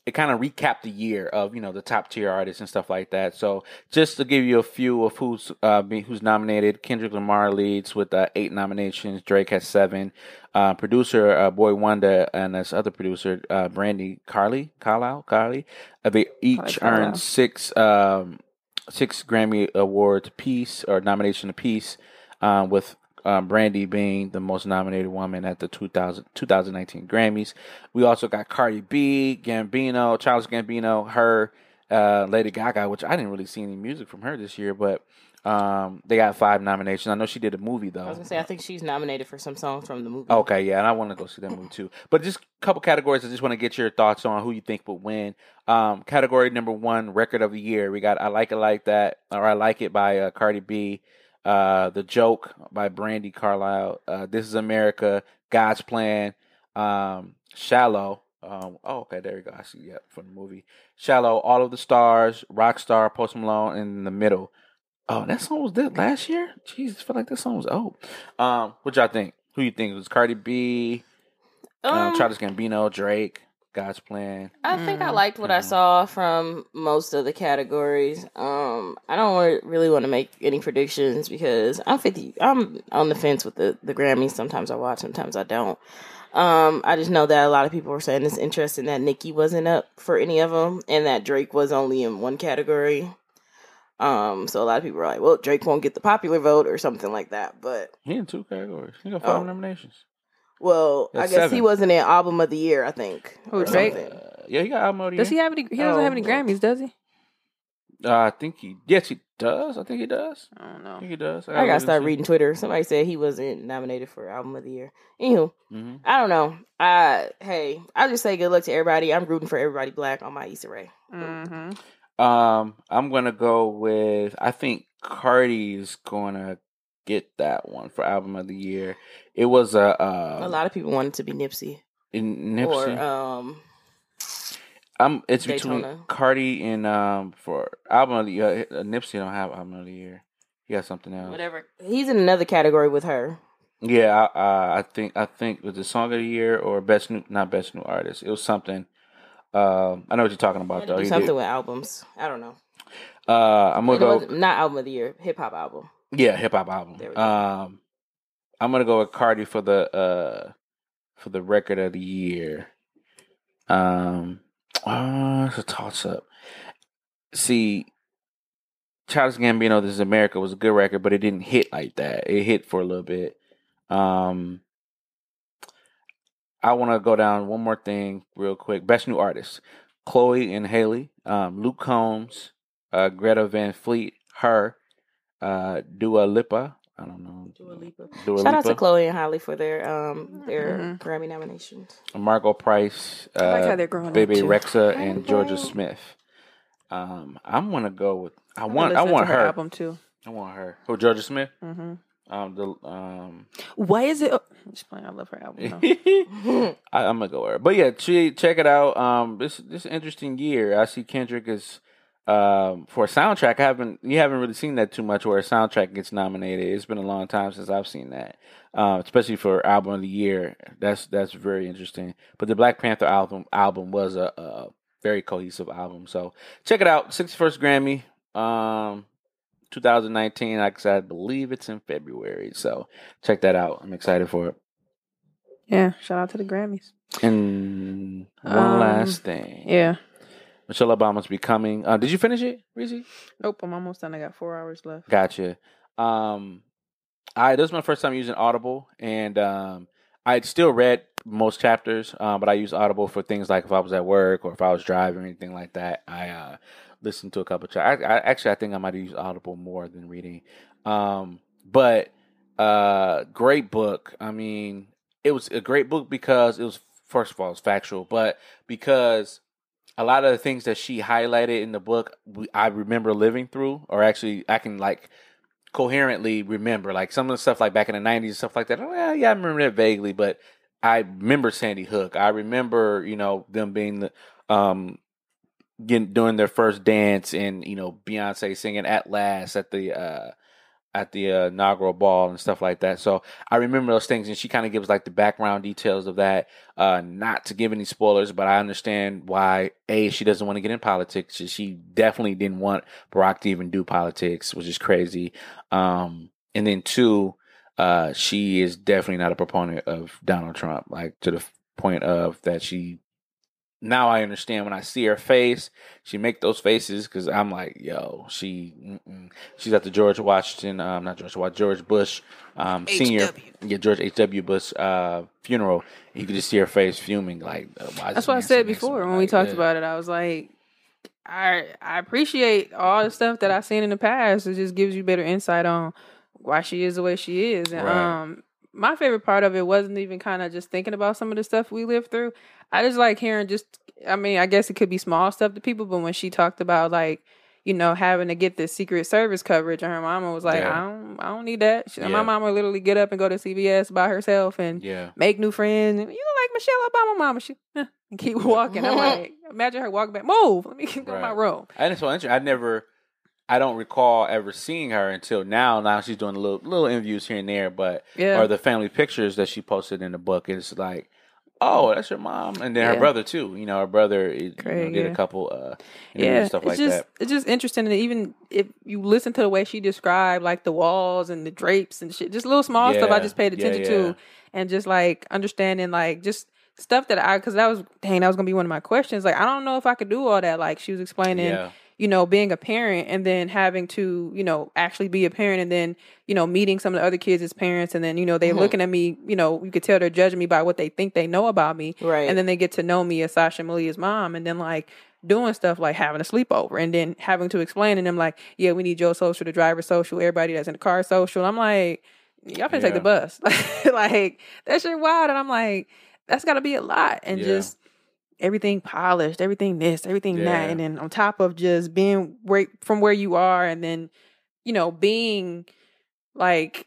it kind of recapped the year of you know the top tier artists and stuff like that. So just to give you a few of who's uh, who's nominated, Kendrick Lamar leads with uh, eight nominations. Drake has seven. Uh, producer uh, Boi-1da and this other producer uh, Brandi Carly Carlisle Carly, uh, they each Carlisle. earned six um, six Grammy awards piece or nomination apiece. Um, with um, Brandi being the most nominated woman at the 2000, 2019 Grammys. We also got Cardi B, Gambino, Charles Gambino, her, uh, Lady Gaga, which I didn't really see any music from her this year, but um, they got five nominations. I know she did a movie though. I was gonna say I think she's nominated for some songs from the movie. Okay, yeah, and I want to go see that movie too. But just a couple categories. I just want to get your thoughts on who you think will win. Um, category number one, record of the year. We got "I Like It Like That" or "I Like It" by uh, Cardi B. Uh, "The Joke" by Brandi Carlisle. Uh, "This Is America," God's Plan. Um, "Shallow." Um, oh, okay, there you go. I see. Yeah, from the movie "Shallow." All of the stars, Rockstar, Post Malone, in the middle. Oh, that song was that last year. Jesus, I feel like that song was old. Um, what y'all think? Who you think it was Cardi B, um, Um, Childish Gambino, Drake, God's Plan? I think I liked what I saw from most of the categories. Um, I don't wa- really want to make any predictions because I'm fifty. I'm on the fence with the the Grammys. Sometimes I watch, sometimes I don't. Um, I just know that a lot of people were saying it's interesting that Nicki wasn't up for any of them, and that Drake was only in one category. Um, so a lot of people were like, "Well, Drake won't get the popular vote or something like that." But He in two categories. He got five Oh. nominations. Well, I guess seven. he wasn't in album of the year. I think. Who, or Drake? something. Uh, yeah, he got album of the year. Does he have any? He doesn't have Oh, any well. Grammys, does he? Uh, I think he. Yes, he does. I think he does. I don't I know. think he does. I gotta start reading Twitter. Somebody said he wasn't nominated for album of the year. Anywho, hmm I don't know. I hey, I just say good luck to everybody. I'm rooting for everybody black on my Issa Rae. hmm Um, I'm gonna go with. I think Cardi's gonna get that one for album of the year. It was a uh, a lot of people wanted to be Nipsey, in Nipsey. or um, I'm. It's Daytona. between Cardi and um for album of the year. Uh, Nipsey don't have album of the year. He got something else. whatever. He's in another category with her. Yeah, I, uh, I think I think was the song of the year or best new not best new artist. It was something. Um, I know what you're talking about though. something did. with albums. I don't know. Uh, I'm gonna It go. not album of the year, hip hop album. Yeah, hip hop album. There we go. Um, I'm gonna go with Cardi for the uh for the record of the year. Um, uh, it's a toss up. See, Childish Gambino, "This Is America" was a good record, but it didn't hit like that. It hit for a little bit. Um, I want to go down one more thing real quick. Best new artist: Chloe and Haley, um, Luke Combs, uh, Greta Van Fleet, her, uh, Dua Lipa. I don't know. Dua Lipa. Dua Shout out to Chloe and Holly for their um their Mhm. Grammy nominations. Margo Price, uh, I like how they're growing up, Baby. Rexha, and Jorja Smith. Um, I'm gonna go with. I I'm want. I want to her. album too. I want her. Who? Jorja Smith. hmm Um, the um. Why is it? I'm just playing. I love her album. I, I'm gonna go with her. But yeah, che- check it out. Um, this this interesting year. I see Kendrick is um, for a soundtrack, I haven't you haven't really seen that too much where a soundtrack gets nominated. It's been a long time since I've seen that, uh, especially for album of the year. That's that's very interesting. But the Black Panther album album was a, a very cohesive album. So check it out. Sixty first Grammy, um, 2019. Like I said, I believe it's in February. So check that out. I'm excited for it. Yeah, shout out to the Grammys. And one Um, last thing. Yeah. Michelle Obama's becoming. Uh, did you finish it, Reese? Nope, I'm almost done. I got four hours left. Gotcha. Um, I this was my first time using Audible, and um, I still read most chapters, um, but I use Audible for things like if I was at work or if I was driving or anything like that. I uh, listened to a couple. chapters. I, I actually I think I might use Audible more than reading. Um, but uh, great book. I mean, it was a great book because it was first of all it's factual, but because a lot of the things that she highlighted in the book, I remember living through, or actually I can like coherently remember, like some of the stuff like back in the '90s and stuff like that. Oh, yeah, yeah, I remember that vaguely, but I remember Sandy Hook. I remember, you know, them being the um getting doing their first dance and you know Beyonce singing "At Last" at the uh at the uh, inaugural ball and stuff like that. So I remember those things, and she kind of gives like the background details of that. Uh, not to give any spoilers, but I understand why a she doesn't want to get in politics. She- definitely didn't want Barack to even do politics, which is crazy. Um, and then two, uh, she is definitely not a proponent of Donald Trump, like to the point of that she. Now I understand when I see her face, she make those faces because I'm like, yo, she, mm-mm. she's at the George Washington, um, not George Washington, George Bush, um, senior, yeah, George H. W. Bush, uh, funeral. You could just see her face fuming, like, uh, why is That's what I said sitting next to before me? when we talked yeah. about it. I was like, I I appreciate all the stuff that I've seen in the past. It just gives you better insight on why she is the way she is. And Right. um, my favorite part of it wasn't even kind of just thinking about some of the stuff we lived through. I just like hearing just. I mean, I guess it could be small stuff to people, but when she talked about like. You know, having to get this Secret Service coverage, and her mama was like, Yeah. "I don't, I don't need that." She, Yeah. My mama literally get up and go to CVS by herself and Yeah, make new friends. You look like Michelle Obama, mama. She eh, keep walking. I'm like, imagine her walking back. Move. Let me go to my room. and it's so interesting. I never, I don't recall ever seeing her until now. Now she's doing little little interviews here and there, but Yeah. or the family pictures that she posted in the book. It's like, oh, that's your mom, and then her brother too. You know, her brother is, you know, did yeah. a couple uh, Yeah, stuff it's like just that. it's just interesting. And even if you listen to the way she described like the walls and the drapes and shit, just little small stuff I just paid attention yeah. to, and just like understanding like just stuff that I because that was dang that was gonna be one of my questions. Like I don't know if I could do all that. Like she was explaining. Yeah. you know, being a parent and then having to, you know, actually be a parent and then, you know, meeting some of the other kids as parents and then, you know, they're mm-hmm. looking at me, you know, you could tell they're judging me by what they think they know about me. Right. And then they get to know me as Sasha Malia's mom and then like doing stuff like having a sleepover and then having to explain to them like, yeah, we need your social, the driver social, everybody that's in the car social. I'm like, y'all can take the bus. like that shit wild. And I'm like, that's gotta be a lot. And Yeah. just everything polished, everything this, everything Yeah. that, and then on top of just being where from where you are, and then you know being like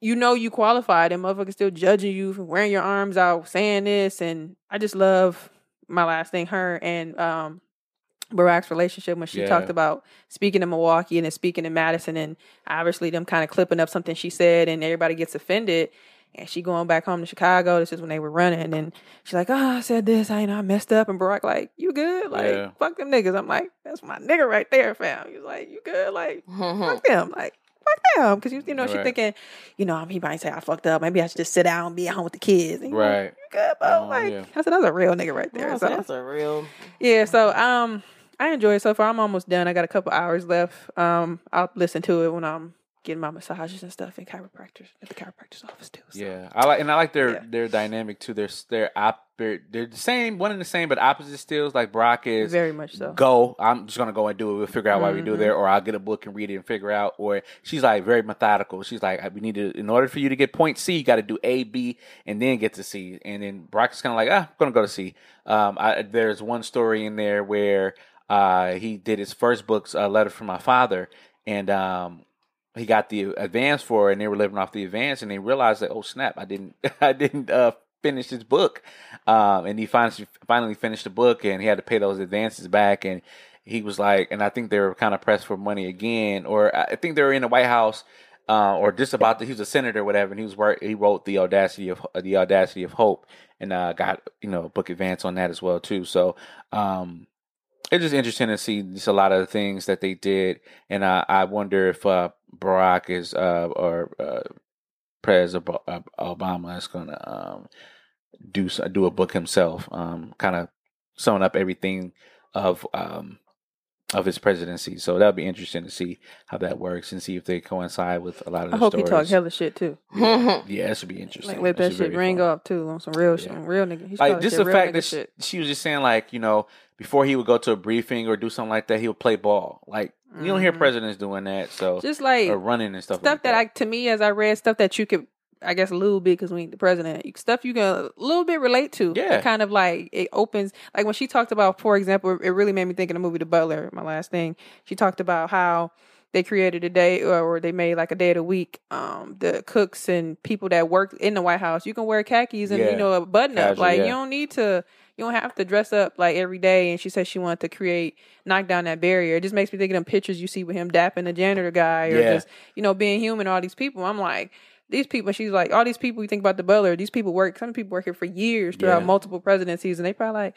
you know you qualified, and motherfuckers still judging you for wearing your arms out, saying this, and I just love my last thing, her and um Barack's relationship when she Yeah. talked about speaking in Milwaukee and then speaking in Madison, and obviously them kind of clipping up something she said, and everybody gets offended. And she going back home to Chicago. This is when they were running, and she's like, "Oh, I said this. I you know I messed up." And Barack like, "You good? Like, Yeah. fuck them niggas." I'm like, "That's my nigga right there, fam." He's like, "You good? Like, fuck them. Like, fuck them." Because you, you know, she Right. thinking, you know, he might say I fucked up. Maybe I should just sit down and be at home with the kids. And you like, Right. you good, bro? Oh, like, yeah. I said, that's a real nigga right there. Yeah, so that's a real. yeah, so um, I enjoy it so far. I'm almost done. I got a couple hours left. Um, I'll listen to it when I'm getting my massages and stuff in chiropractors at the chiropractor's office too. So. Yeah, I like and I like their Yeah. their dynamic too. They're they're op, they're, they're the same, one and the same, but opposite stills. Like Brock is very much so. go. I'm just gonna go and do it. We'll figure out why we do it Mm-hmm. there, or I'll get a book and read it and figure out. Or she's like very methodical. She's like, we need to in order for you to get point C, you got to do A, B, and then get to C. And then Brock is kind of like, ah, I'm gonna go to C. Um, I, there's one story in there where uh he did his first book's uh, letter from my father, and um he got the advance for it and they were living off the advance and they realized that oh snap i didn't i didn't uh finish his book um and he finally finally finished the book and he had to pay those advances back and he was like, and I think they were kind of pressed for money again, or I think they were in the White House, uh, or just about to, he was a senator, or whatever, and he was he wrote the audacity of the audacity of hope, and uh, got you know book advance on that as well too. So um, it's just interesting to see just a lot of the things that they did, and uh, I wonder if uh, Barack is uh, or uh, President Ob- Obama is going to um, do do a book himself, um, kind of summing up everything of um, of his presidency. So that'll be interesting to see how that works and see if they coincide with a lot of the I hope he stories. talk hella shit too. yeah, it should be interesting. Like let that shit ring fun. off too on some real shit, Yeah. on real nigga. He's like just the fact that she, she was just saying like you know before he would go to a briefing or do something like that he would play ball like you don't hear Mhm. presidents doing that so just like or running and stuff stuff like that I to me as I read stuff that you could I guess a little bit because we ain't the president stuff you can a little bit relate to Yeah. It kind of like it opens like when she talked about for example it really made me think of the movie The Butler my last thing she talked about how they created a day or, they made like a day of the week um the cooks and people that work in the White House you can wear khakis and Yeah. you know a button up Casual, like yeah. you don't need to you don't have to dress up like every day. And she said she wanted to create, knock down that barrier. It just makes me think of them pictures you see with him dapping the janitor guy or Yeah. just, you know, being human, all these people. I'm like, these people, she's like, all these people you think about the butler, these people work, some people work here for years throughout Yeah. multiple presidencies. And they probably like,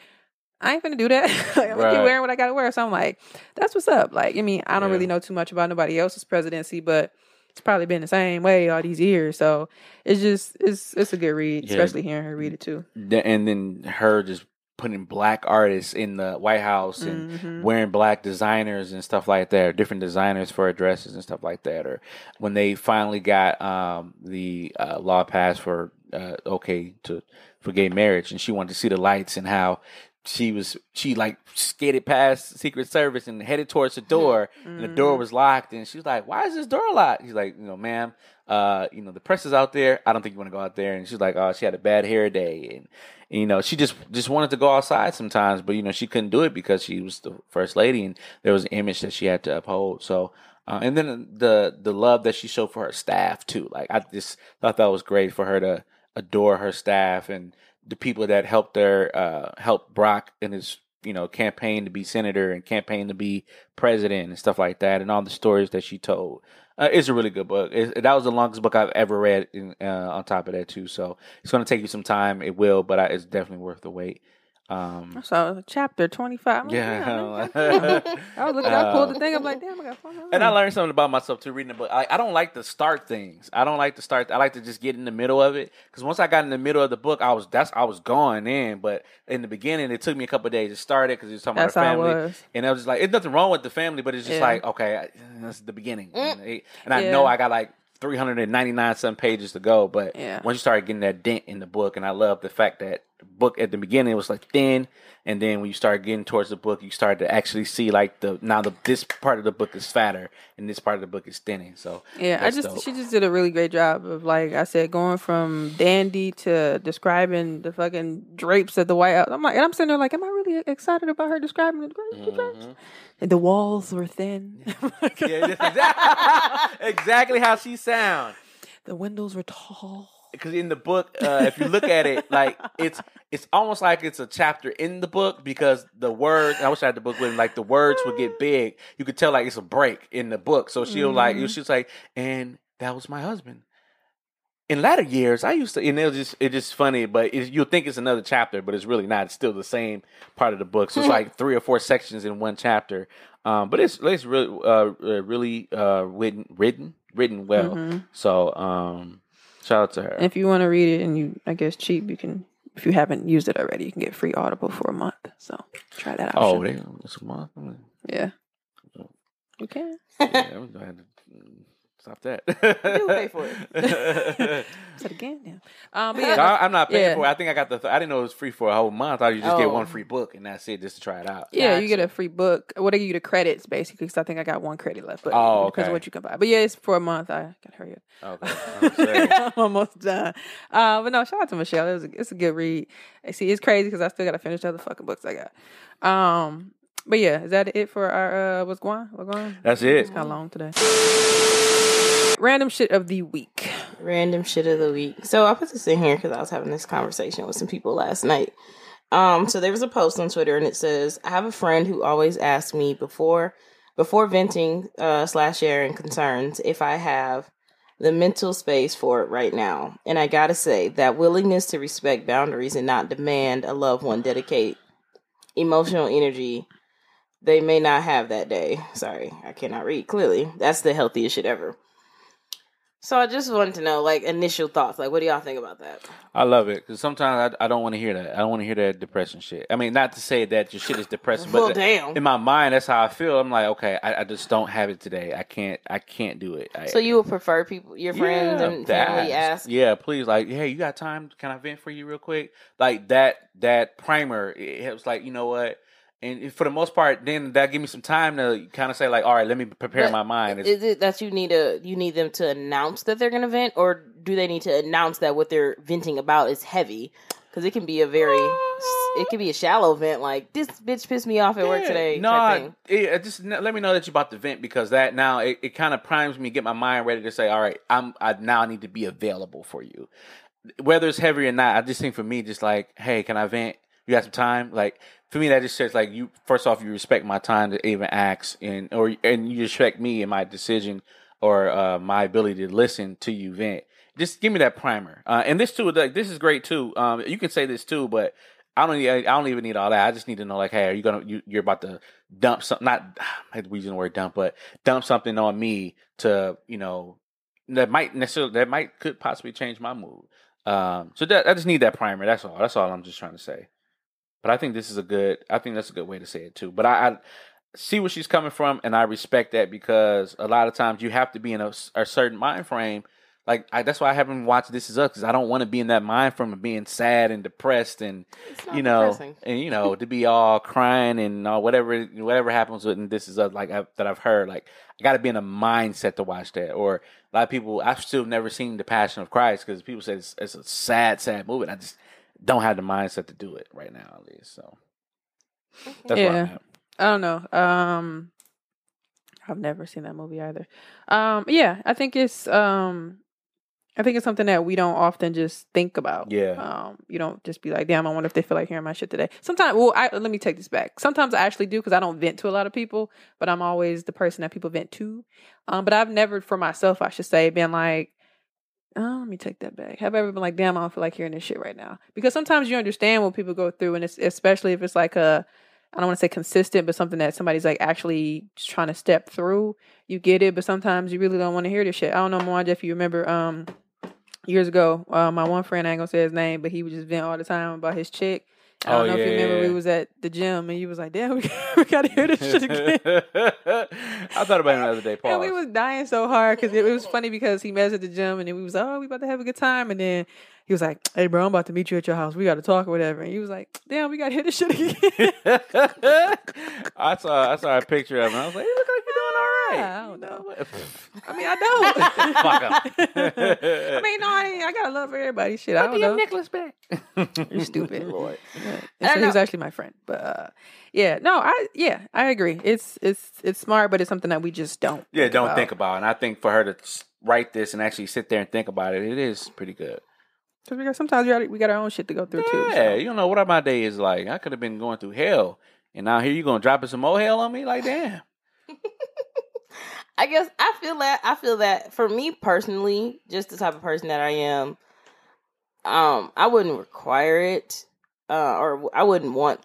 I ain't gonna do that. like, I'm gonna keep wearing what I gotta wear. So I'm like, that's what's up. Like, I mean, I don't Yeah. really know too much about nobody else's presidency, but it's probably been the same way all these years. So it's just, it's, it's a good read, Yeah. especially hearing her read it too. And then her just putting black artists in the White House and Mhm. wearing black designers and stuff like that, or different designers for her dresses and stuff like that. Or when they finally got um, the uh, law passed for uh, okay to for gay marriage, and she wanted to see the lights and how she was she like skated past Secret Service and headed towards the door, and the door was locked, and she was like, "Why is this door locked?" He's like, "You know, ma'am." Uh, you know the press is out there. I don't think you want to go out there. And she's like, "Oh, she had a bad hair day," and you know she just just wanted to go outside sometimes but you know she couldn't do it because she was the first lady and there was an image that she had to uphold so uh, and then the the love that she showed for her staff too like i just thought that was great for her to adore her staff and the people that helped her uh help brock in his you know campaign to be senator and campaign to be president and stuff like that and all the stories that she told uh, it's a really good book. It, that was the longest book I've ever read. In, uh, on top of that, too, so it's going to take you some time. It will, but I, it's definitely worth the wait. Um, So chapter twenty five. yeah, I was looking. I pulled the thing. I'm like, damn, I got fun. and I learned something about myself too reading the book. I, I don't like to start things. I don't like to start. I like to just get in the middle of it because once I got in the middle of the book, I was that's I was going in. But in the beginning, it took me a couple of days to start it because he was talking That's about how family, was. and I was just like, "It's nothing wrong with the family," but it's just Yeah. like, okay, I, that's the beginning, and, and I Yeah. know I got like. 399 some pages to go, but Yeah. once you started getting that dent in the book, and I love the fact that the book at the beginning was like thin, and then when you start getting towards the book, you start to actually see like the now the this part of the book is fatter and this part of the book is thinning. So Yeah, I just dope. she just did a really great job of like I said, going from dandy to describing the fucking drapes at the White House. I'm like, and I'm sitting there like, am I really excited about her describing the, dra- the drapes? And the walls were thin. Mm-hmm. yeah, exactly, exactly how she sound. the windows were tall. Because in the book, uh, if you look at it, like it's it's almost like it's a chapter in the book because the words. I wish I had the book with me, like the words would get big. You could tell like it's a break in the book. So she'll like Mm-hmm. she's like, and that was my husband. In latter years, I used to, and it was just it's just funny, but you'll think it's another chapter, but it's really not. It's still the same part of the book. So it's like three or four sections in one chapter. Um, but it's it's really uh, uh, really uh, written written written well. So um, shout out to her. And if you want to read it and you, I guess, cheap, you can. If you haven't used it already, you can get free Audible for a month. So try that out. Oh, they, it's a month. Yeah, oh. you can. yeah, gonna have to stop that. You pay for it. Say it again. Yeah. Um, No, yeah, I'm not paying Yeah. for it. I think I got the. Th- I didn't know it was free for a whole month. I thought you just get Oh. one free book and that's it, just to try it out. Yeah, you get a free book. What they give you the credits basically? Because I think I got one credit left. But Oh, because okay. of what you can buy. But yeah, it's for a month. I gotta hurry up. Okay. I'm. Almost done. Uh, but no, shout out to Michelle. It was a, it's a good read. I see, it's crazy because I still gotta finish the other fucking books I got. Um, but yeah, is that it for our uh, what's going? What's going? That's it. It's kind of long today. Random shit of the week. Random shit of the week. So I put this in here because I was having this conversation with some people last night. Um, so there was a post on Twitter and it says, I have a friend who always asks me before before venting uh slash sharing concerns if I have the mental space for it right now. And I gotta say, that willingness to respect boundaries and not demand a loved one dedicate emotional energy they may not have that day. Sorry, I cannot read clearly. That's the healthiest shit ever. So I just wanted to know, like, initial thoughts. Like, what do y'all think about that? I love it because sometimes I, I don't want to hear that. I don't want to hear that depression shit. I mean, not to say that your shit is depressing, Well, but damn. in my mind, that's how I feel. I'm like, okay, I, I just don't have it today. I can't. I can't do it. I, So you would prefer people, your friends Yeah, and family ask? Yeah, please, like, hey, you got time? Can I vent for you real quick? Like that. That primer. It helps. Like, you know what? And for the most part, then that give me some time to kind of say, like, all right, let me prepare But my mind. Is it that you need a you need them to announce that they're gonna vent, or do they need to announce that what they're venting about is heavy? Because it can be a very, it can be a shallow vent, like this bitch pissed me off at work today. No, it just let me know that you're about to vent because that now it, it kind of primes me, get my mind ready to say, all right, I'm I now need to be available for you, whether it's heavy or not. I just think for me, just like, hey, can I vent? You got some time? Like for me, that just says like you. First off, you respect my time to even ask, and or and you respect me and my decision or uh, my ability to listen to you vent. Just give me that primer. Uh, and this too, like this is great too. Um, you can say this too, but I don't need. I don't even need all that. I just need to know, like, hey, are you gonna? You, you're about to dump something. Not I hate using the word dump, but dump something on me to, you know, that might necessarily that might could possibly change my mood. Um, so that I just need that primer. That's all. That's all I'm just trying to say. But I think this is a good. I think that's a good way to say it too. But I, I see where she's coming from, and I respect that because a lot of times you have to be in a, a certain mind frame. Like I, that's why I haven't watched This Is Us because I don't want to be in that mind frame of being sad and depressed and you know depressing. and you know to be all crying and all whatever whatever happens with and This Is Us like I, that I've heard like I got to be in a mindset to watch that or a lot of people I've still never seen The Passion of Christ because people say it's, it's a sad sad movie and I just don't have the mindset to do it right now at least so that's where I'm Yeah. at. I don't know. Um, I've never seen that movie either. Um, yeah, I think it's um, I think it's something that we don't often just think about. Yeah. Um, you don't just be like, damn, I wonder if they feel like hearing my shit today. Sometimes, well, I, let me take this back. Sometimes I actually do because I don't vent to a lot of people, but I'm always the person that people vent to. Um, but I've never, for myself, I should say, been like, oh, let me take that back. Have I ever been like, damn, I don't feel like hearing this shit right now? Because sometimes you understand what people go through, and it's especially if it's like a, I don't want to say consistent, but something that somebody's like actually trying to step through. You get it, but sometimes you really don't want to hear this shit. I don't know, Mwanja, if you remember, um, years ago, uh, my one friend, I ain't gonna say his name, but he would just vent all the time about his chick. I don't Oh, know if you remember, yeah. we was at the gym and you was like, damn, we, we gotta hear this shit again. I thought about it the other day. And Pause. we was dying so hard because it, it was funny because he met us at the gym and then we was oh we about to have a good time and then he was like hey bro I'm about to meet you at your house we got to talk or whatever and he was like damn we got to hear this shit again I saw I saw a picture of him. I was like, "You look like you're doing all right." I don't know. I mean I don't. I mean no I, ain't- I got love for everybody shit I don't know necklace back. you're stupid Lord. Yeah. And so he was actually my friend but uh yeah no I yeah I agree it's it's it's smart but it's something that we just don't Yeah, don't about. think about. And I think for her to write this and actually sit there and think about it, it is pretty good. Because we got sometimes we got, we got our own shit to go through too. Yeah, so. you don't know what my day is like. I could have been going through hell, and now here you gonna dropping some more hell on me? Like, damn. I guess I feel that I feel that for me personally, just the type of person that I am, um, I wouldn't require it, uh, or I wouldn't want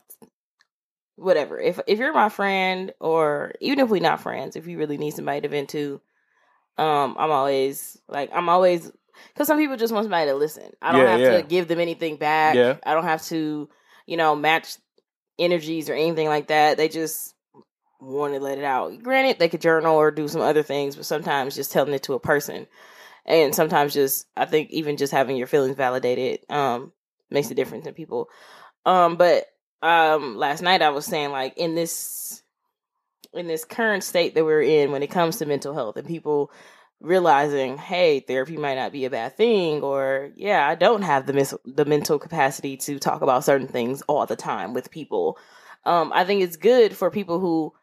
whatever. If if you're my friend, or even if we're not friends, if you really need somebody to vent to, um, I'm always like I'm always because some people just want somebody to listen. I don't Yeah, have yeah. to give them anything back. Yeah. I don't have to, you know, match energies or anything like that. They just want to let it out. Granted, they could journal or do some other things, but sometimes just telling it to a person, and sometimes just I think even just having your feelings validated um makes a difference in people. Um, but um, last night I was saying like in this in this current state that we're in when it comes to mental health and people realizing hey therapy might not be a bad thing or yeah i don't have the mis- the mental capacity to talk about certain things all the time with people um i think it's good for people who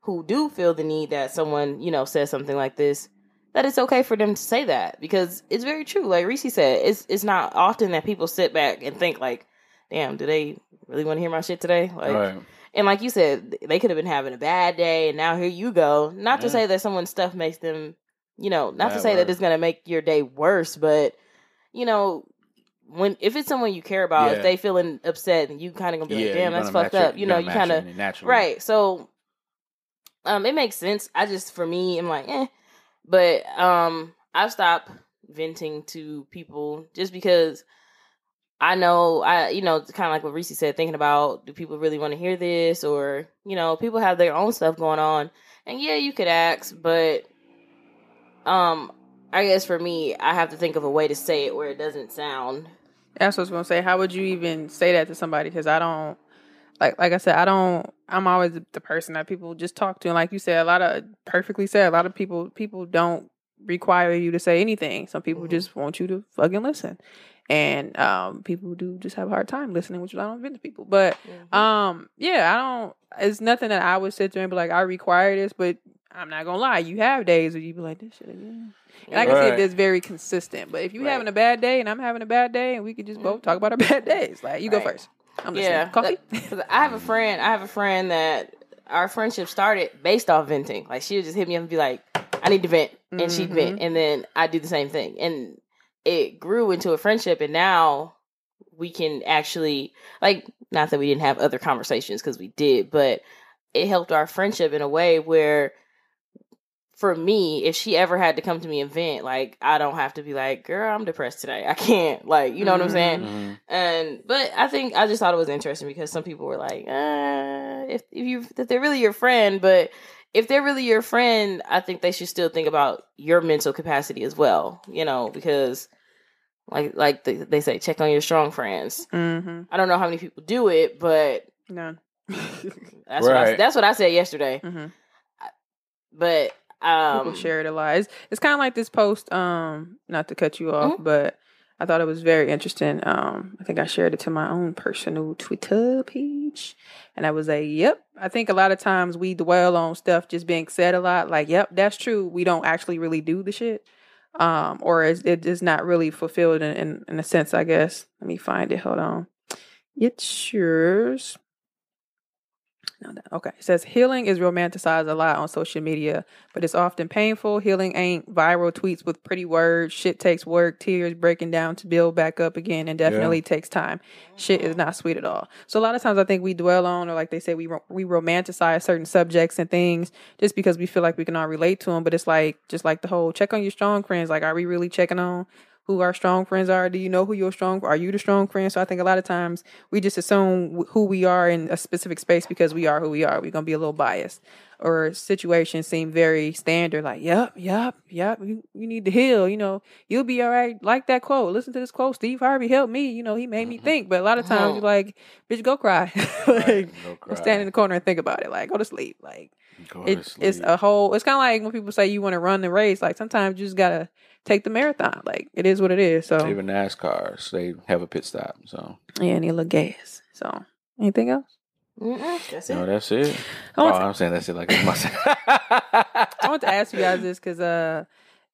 who do feel the need that someone you know says something like this that it's okay for them to say that because it's very true like Reese said it's it's not often that people sit back and think like damn, do they really want to hear my shit today? Like, right. and like you said, they could have been having a bad day, and now here you go. Not to say that someone's stuff makes them, you know, not to Bad say that it's gonna make your day worse, but you know. When if it's someone you care about, Yeah. if they feeling upset, and you kind of gonna be yeah, like, "Damn, that's fucked it- up." You know, you kind of naturally. right. So, um, it makes sense. I just for me, I'm like, eh. But um, I've stopped venting to people just because I know I, you know, kind of like what Reese said, thinking about do people really want to hear this, or you know, people have their own stuff going on, and yeah, you could ask, but um, I guess for me, I have to think of a way to say it where it doesn't sound That's what I was gonna say. How would you even say that to somebody? Because I don't like like I said, I don't. I'm always the person that people just talk to, and like you said, a lot of perfectly said. A lot of people people don't require you to say anything. Some people Mhm. just want you to fucking listen, and um, people do just have a hard time listening, which I don't vent to people. But um, yeah, I don't. It's nothing that I would sit there and be like, I require this, but I'm not gonna lie. You have days where you be like, this shit again. And I can see Right. if it's very consistent. But if you Right. having a bad day and I'm having a bad day, and we could just both talk about our bad days, like you go first. I'm listening. Yeah, coffee. I have a friend. I have a friend that our friendship started based off venting. Like she would just hit me up and be like, "I need to vent," and she'd vent, mm-hmm. and then I do the same thing, and it grew into a friendship. And now we can actually like, not that we didn't have other conversations because we did, but it helped our friendship in a way where. For me, if she ever had to come to me and vent, like I don't have to be like, "Girl, I'm depressed today. I can't." Like, you know what I'm saying? Mhm. And but I think I just thought it was interesting because some people were like, uh, if if you if they're really your friend, but if they're really your friend, I think they should still think about your mental capacity as well. You know, because like like they, they say, check on your strong friends. Mm-hmm. I don't know how many people do it, but no, that's what I, that's what I said yesterday. mm-hmm. But um, People share it a lot. It's, it's kind of like this post. Um, not to cut you off, Mhm. but I thought it was very interesting. Um, I think I shared it to my own personal Twitter page, and I was like, "Yep." I think a lot of times we dwell on stuff just being said a lot. Like, "Yep, that's true." We don't actually really do the shit, um, or is it is not really fulfilled in, in in a sense. I guess. Let me find it. Hold on. It's yours. No, Okay. It says healing is romanticized a lot on social media, but it's often painful. Healing ain't viral tweets with pretty words. Shit takes work, tears breaking down to build back up again, and definitely takes time. Shit is not sweet at all. So a lot of times I think we dwell on, or like they say, we ro- we romanticize certain subjects and things just because we feel like we can all relate to them. But it's like just like the whole check on your strong friends. Like, are we really checking on? Who our strong friends are? Do you know who your strong? Are you the strong friend? So I think a lot of times we just assume who we are in a specific space because we are who we are. We're gonna be a little biased, or situations seem very standard. Like, yep, yep, yep. You you need to heal. You know, you'll be all right. Like that quote. Listen to this quote. Steve Harvey helped me. You know, he made me mm-hmm. think. But a lot of times you're like, bitch, go cry. like, Go go cry. stand in the corner and think about it. Like, go to sleep. Like, it, it's a whole. It's kind of like when people say you want to run the race. Like sometimes you just gotta take the marathon. Like it is what it is. So Even NASCARs, they have a pit stop. So yeah, and a little gas. So anything else? mm-mm, that's it. no, that's it. I Oh, want, to, I'm saying that's it. Like it's my. I want to ask you guys this because uh,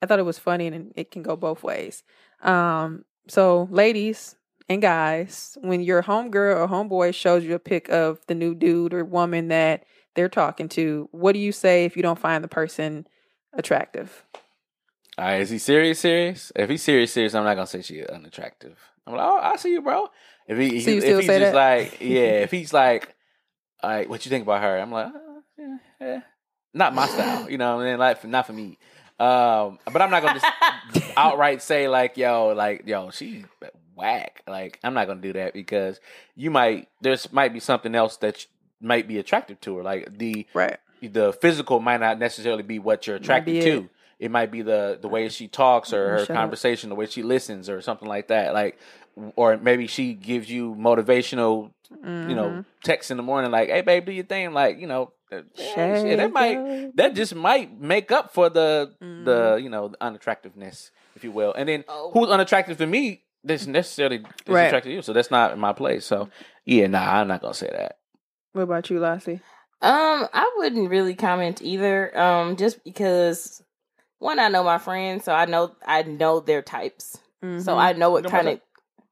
I thought it was funny and it can go both ways. Um, so ladies and guys, when your homegirl or homeboy shows you a pic of the new dude or woman that they're talking to, what do you say if you don't find the person attractive? All right, is he serious? Serious? If he's serious, serious, I'm not gonna say she's unattractive. I'm like, oh, I see you, bro. If he, So if he's just that? like, yeah, if he's like, all right, what you think about her? I'm like, uh, yeah, yeah. not my style, you know. And then like, not for me. Um, but I'm not gonna just outright say like, yo, like, yo, she's whack. Like, I'm not gonna do that because you might there's might be something else that might be attractive to her. Like the Right. the physical might not necessarily be what you're attracted to. it. It might be the the way she talks or her Shut up. conversation, the way she listens, or something like that. Like, or maybe she gives you motivational, you know, Mm-hmm. texts in the morning, like, "Hey, babe, do your thing." Like, you know, uh, yeah, shit, that might that just might make up for the the Mm-hmm. you know the unattractiveness, if you will. And then Oh. who's unattractive to me? That's necessarily is Right. attractive to you, so that's not in my place. So, yeah, nah, I'm not gonna say that. What about you, Lassie? Um, I wouldn't really comment either. Um, just because one, I know my friends, so I know I know their types, so Mhm. I know what You kind of.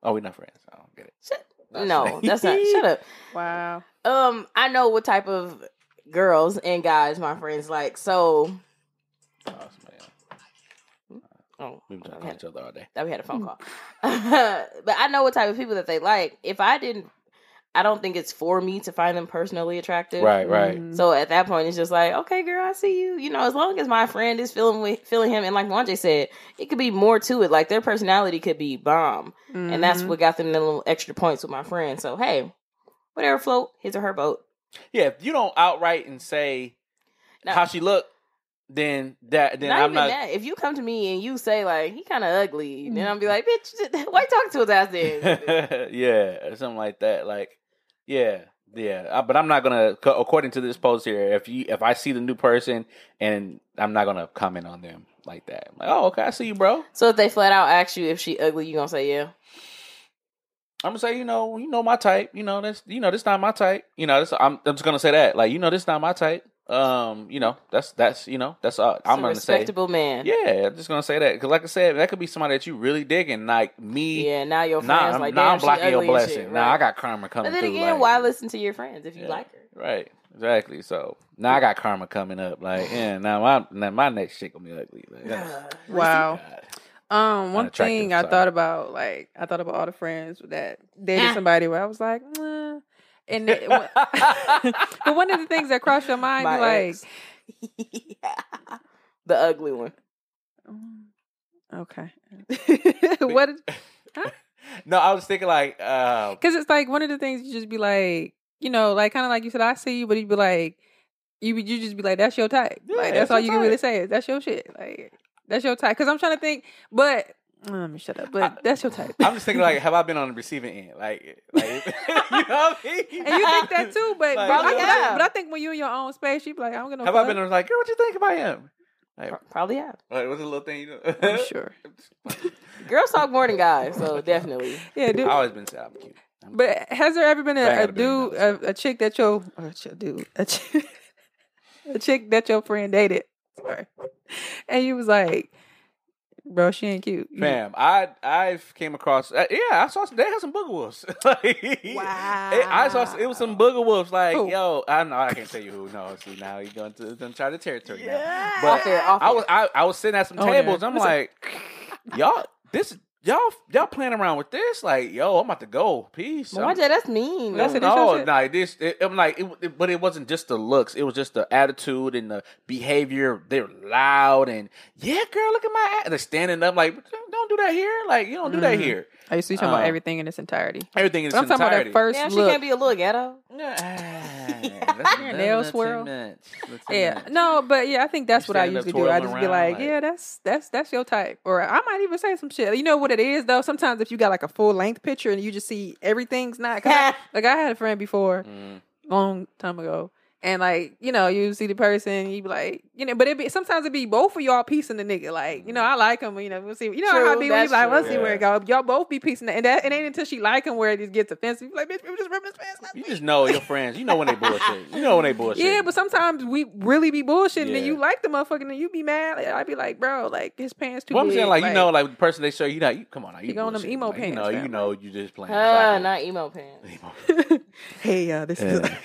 Oh, we're not friends. I don't get it. Shut, No, that's not. Shut up. Wow. Um, I know what type of girls and guys my friends like. So, oh, We've been talking to each other all day. that we had a phone call. but I know what type of people that they like. If I didn't, I don't think it's for me to find them personally attractive. Right, right. Mhm. So at that point, it's just like, okay, girl, I see you. You know, as long as my friend is feeling with, feeling him, and like Wanje said, it could be more to it. Like their personality could be bomb, and that's Mhm. what got them the little extra points with my friend. So hey, whatever float his or her boat. Yeah, if you don't outright and say Now- how she look, then that then not I'm even not. that. If you come to me and you say like he kind of ugly, then I'll be like, bitch, why you talking to his ass then? yeah, or something like that. Like, yeah, yeah. But I'm not gonna, according to this post here, if you if I see the new person and I'm not gonna comment on them like that. I'm like, oh, okay, I see you, bro. so if they flat out ask you if she ugly, you gonna say yeah? I'm gonna say, you know, you know my type. You know, that's you know, this not my type. You know, this, I'm I'm just gonna say that. Like, you know, this not my type. Um, you know, that's that's you know, that's all I'm a gonna say. respectable man. Yeah, I'm just gonna say that because, like I said, that could be somebody that you really digging, like me. Yeah, now your friends Nah, I'm, like, nah, I'm blocking your blessing. shit, Nah, right? I got karma coming But then through. again, like- why listen to your friends if you Yeah. like her? Right, exactly. So now I got karma coming up. Like, yeah, now my now my next shit gonna be ugly. Like, yeah. Wow. God. Um, one thing I sorry. thought about, like, I thought about all the friends that dated somebody where I was like, nah. And it, but one of the things that crossed your mind, My like, ex. the ugly one. mm, okay, what? no, I was thinking like, uh, Because it's like one of the things you just be like, you know, like kind of like you said, I see you, but you'd be like, you you just be like, that's your type. Yeah, like that's that's all you can really say is that's your shit. Like that's your type. Because I'm trying to think, but let me shut up. But I- that's your type. I'm just thinking like, have I been on the receiving end? Like, like you know what I mean? and you think that too, but Like, but, I, Probably but, I, but I think when you're in your own space, you be like, I'm gonna. have I been on like, girl, what you think about him? Like, Probably have. like what's the little thing you know? I'm sure. Girls talk more than guys, so definitely. Yeah, dude. I always been said I'm cute. I'm But has there ever been I a, gotta a dude, a, a chick that your, or a chick, dude, a chick, a chick that your friend dated, sorry, and you was like, bro, she ain't cute. You- Fam, I I came across uh, yeah I saw some, they had some booger wolves. like, Wow. it- I saw it was some booger wolves. Like Who? yo, I know I can't tell you who. No, see now you're going to uncharted territory now. Yeah. But Off air, off I was I, I was sitting at some Oh, yeah. tables. I'm Listen. like, y'all this y'all y'all playing around with this? Like yo, I'm about to go. Peace. Well, I'm- that's mean. That's no, it, that's your no, shit. nah, this. It, I'm like, it, it- but it wasn't just the looks. It was just the attitude and the behavior. They're loud and yeah, girl, look at my. Ass. They're standing up like, don't do that here. Like you don't do that Mhm. here. I used to talking Uh, about everything in its entirety. Everything is But I'm talking about that first Damn, she can't be a little ghetto. Your nail swirl. Yeah, no, but yeah, I think that's You what I standing up usually do. I just be like, like- yeah, that's that's that's your type, or I might even say some shit. You know what it is though? Sometimes if you got like a full length picture and you just see everything's not 'cause I- like I had a friend before, Mm. long time ago. And like, you know, you see the person, you be like, you know, but it be sometimes it be both of y'all piecing the nigga. Like, you know, I like him, you know, we'll see. You know how True, it be when you like, we'll true. see where it go. Y'all both be piecing that, and that it ain't until she like him where it just gets offensive. You be like, bitch, we just ripping his pants. last You just know your friends. You know when they bullshit. You know when they bullshit. Yeah, but sometimes we really be bullshitting and you like the motherfucker and you be mad. Like, I'd be like, bro, like his pants too Well, I'm saying like, you know like the person they show you that you come on now you He going them bullshitting. emo like, you pants, know you know you just playing. Ah, soccer. not emo pants. hey, uh, this is Yeah.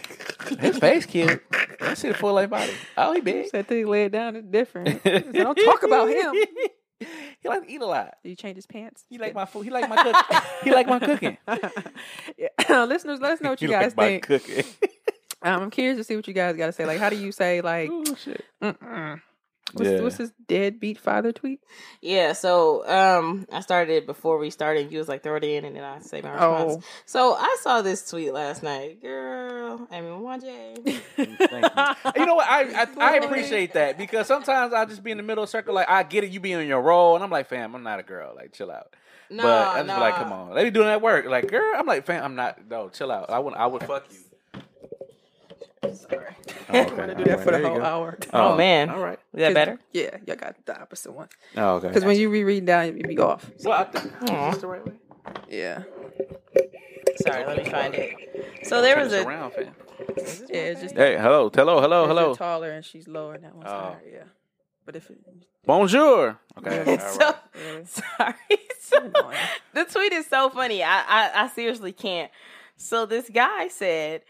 His face cute. I see the full length body. Oh, he big. that thing laid down is different. Don't talk about him. he like to eat a lot. Did you change his pants? He like my food. He like my cooking. he like my cooking. yeah. Listeners, let us know what you He guys like my think. cooking. Um, I'm curious to see what you guys got to say. Like, how do you say like, oh shit. mm-mm. What's, Yeah. what's this deadbeat father tweet? Yeah, so um, I started it before we started. You was like throw it in, and then I say my response. Oh. So I saw this tweet last night, girl. I mean, one J. You. You know what? I, I I appreciate that because sometimes I just be in the middle circle. Like I get it, you be in your role, and I'm like, fam, I'm not a girl. Like chill out. No, but I just no. be like, come on, they be doing that work. Like, girl, I'm like, fam, I'm not. No, chill out. I would I would fuck you. Sorry, Oh, I'm gonna do that for the whole hour. Oh, oh, man, All right. is that better? Yeah, y'all got the opposite one. Oh, okay. Because when you reread down, you be off. well, I think that's the right way. Yeah, Sorry, let me find it. So there was a around, fam. yeah. It's just Hey, hello, hello, hello, Yours are hello. taller and she's lower, and that one's Oh. higher. Yeah. But if it, Bonjour. Okay. all so right. really, sorry. So, the tweet is so funny. I, I I seriously can't. So this guy said,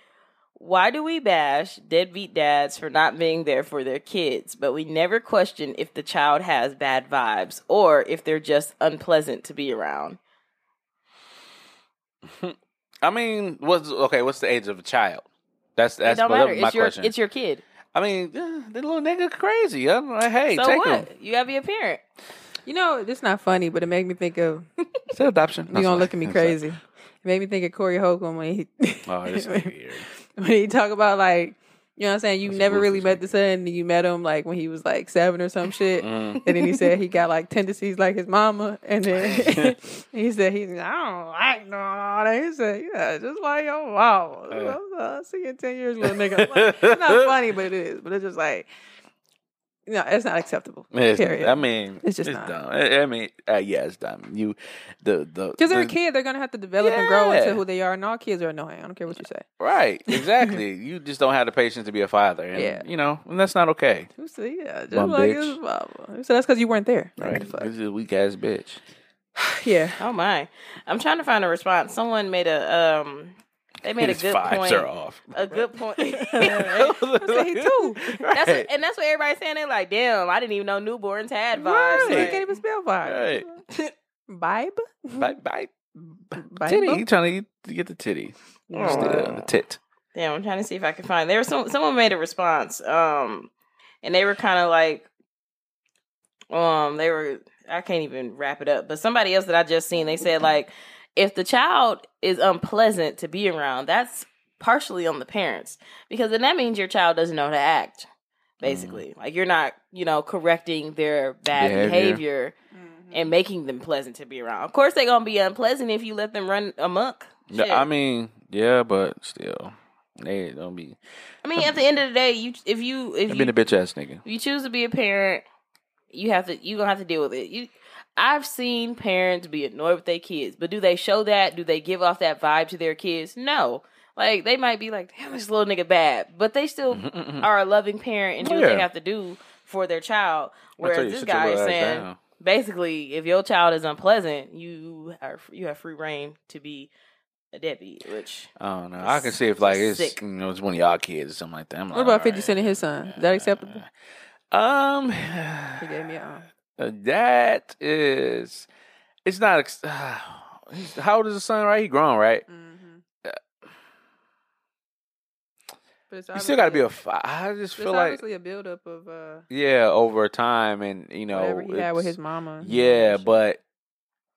"Why do we bash deadbeat dads for not being there for their kids, but we never question if the child has bad vibes or if they're just unpleasant to be around?" I mean, what's okay? What's the age of a child? That's that's it don't my, matter. my It's your question. it's your kid. I mean, the little nigga crazy. I'm like, hey, so take what? him. You gotta be a parent. You know, it's not funny, but it made me think of. It's an adoption. You gonna look at me crazy? It made me think of Corey Holcomb when he Oh, this is weird. when he talk about like you know what I'm saying. You That's never really met the son. You met him like when he was like seven or some shit. Mm. And then he said he got like tendencies like his mama. And then he said he's I don't like no all that. He said yeah, just like your mama. Yeah. I'll see you in ten years, little nigga. Like, it's not funny, but it is. But it's just like no, it's not acceptable. It's- Period. I mean, It's just not. dumb. I, I mean, uh, yeah, it's dumb. You, the the Because they're a kid, they're gonna have to develop and grow into who they are, and all kids are annoying. I don't care what you say. Right, exactly. you just don't have the patience to be a father, and Yeah. you know, and that's not okay. Who said yeah? Just Bum like bitch. his mama. So that's because you weren't there. Right, what the fuck? this is a weak ass bitch. Yeah. Oh my! I'm trying to find a response. Someone made a um. They made a good vibes point. are off. A good point. He too. That's what, and that's what everybody's saying. They're like, "Damn, I didn't even know newborns had vibes." Right. He can't even spell vibe. Right. Vibe? Vibe? titty. You trying to get, the titty? Oh. Still, the tit. Damn, I'm trying to see if I can find. There was some someone made a response, um, and they were kind of like, um, they were. I can't even wrap it up, but somebody else that I just seen, they said like, if the child is unpleasant to be around, that's partially on the parents because then that means your child doesn't know how to act. Mm-hmm. Basically, like you're not, you know, correcting their bad Behavior. behavior mm-hmm. and making them pleasant to be around. Of course, they're gonna be unpleasant if you let them run amok. Shit. I mean, yeah, but still, they don't be. I mean, at the end of the day, you if you if They you, been a bitch ass nigga. you choose to be a parent, you have to you gonna have to deal with it. You, I've seen parents be annoyed with their kids, but do they show that? Do they give off that vibe to their kids? No. Like they might be like, "Damn, this little nigga bad," but they still are a loving parent and do what Mm-hmm, they have to do for their child. Whereas you, this guy is saying, down. basically, if your child is unpleasant, you are you have free reign to be a deadbeat. Which I don't know. I can see if like it's Sick. you know it's one of y'all kids or something like that. I'm like, What about 50 right. Cent and his son? Is that acceptable? Um, He gave me a that is, it's not. ex- how old is the son? Right, he grown, right? Mm-hmm. But it's You still got to be a. I just It's feel like obviously a buildup of uh, yeah, over time, and you know, whatever he had with his mama. Yeah, but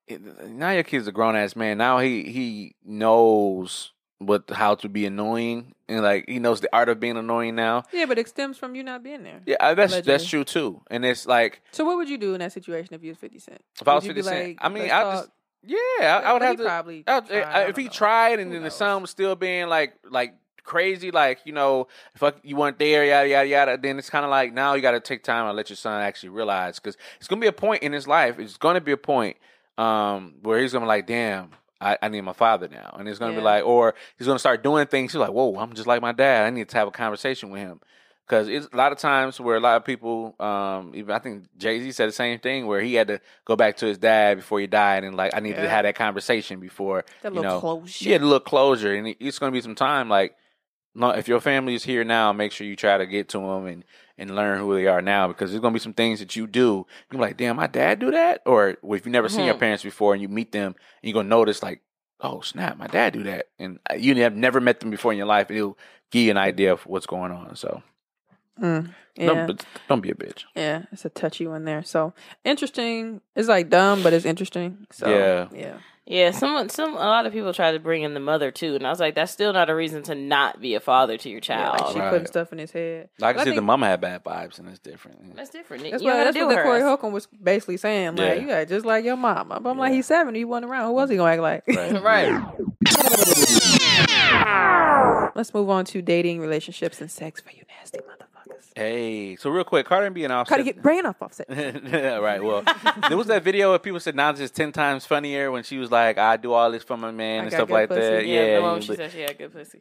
it, now your kid's a grown ass man. Now he he knows what how to be annoying, and like he knows the art of being annoying now. yeah, but it stems from you not being there. Yeah, that's that's true too. And it's like So what would you do in that situation if you was 50 Cent? if I was you fifty be cent, like, I mean, I just yeah, I, I would have to. probably I I if he know. tried and Who then the knows? son was still being like like crazy, like you know, if you weren't there, yada yada yada, then it's kind of like now you got to take time and let your son actually realize because it's gonna be a point in his life. It's gonna be a point um where he's gonna be like, damn. I, I need my father now, and it's gonna be like, or he's gonna start doing things. He's like, "Whoa, I'm just like my dad. I need to have a conversation with him." Because it's a lot of times where a lot of people, um, even I think Jay Z said the same thing, where he had to go back to his dad before he died, and like I needed to have that conversation before That you little know, closure. yeah, a little closure, and it's going to be some time. Like, if your family is here now, make sure you try to get to them and and learn who they are now, because there's going to be some things that you do. You're like, damn, my dad do that, or if you've never seen your parents before and you meet them, and you're gonna notice like, oh snap, my dad do that, and uh, you have never met them before in your life, and it'll give you an idea of what's going on. So, Mm, yeah. don't, don't be a bitch. Yeah, it's a touchy one there. So interesting. It's like dumb, but it's interesting. So Yeah. yeah. Yeah, someone, some, a lot of people try to bring in the mother too, and I was like, that's still not a reason to not be a father to your yeah child. like she Right. putting stuff in his head. I can But I see the mama had bad vibes, and it's different. that's different. That's you what that's what the. Corey Holcomb was basically saying. Like, Yeah. you got just like your mama. But I'm like, Yeah. he's seven. He wasn't around. Who was he gonna act like? Right. right. Let's move on to dating, relationships, and sex for you nasty motherfuckers. Hey, so real quick, Cardi B and Offset. Gotta get brain off offset. right. Well, there was that video where people said Nas is ten times funnier when she was like, "I do all this for my man" I and got stuff good like pussy. that. Yeah, Yeah. the one you- she said she had good pussy.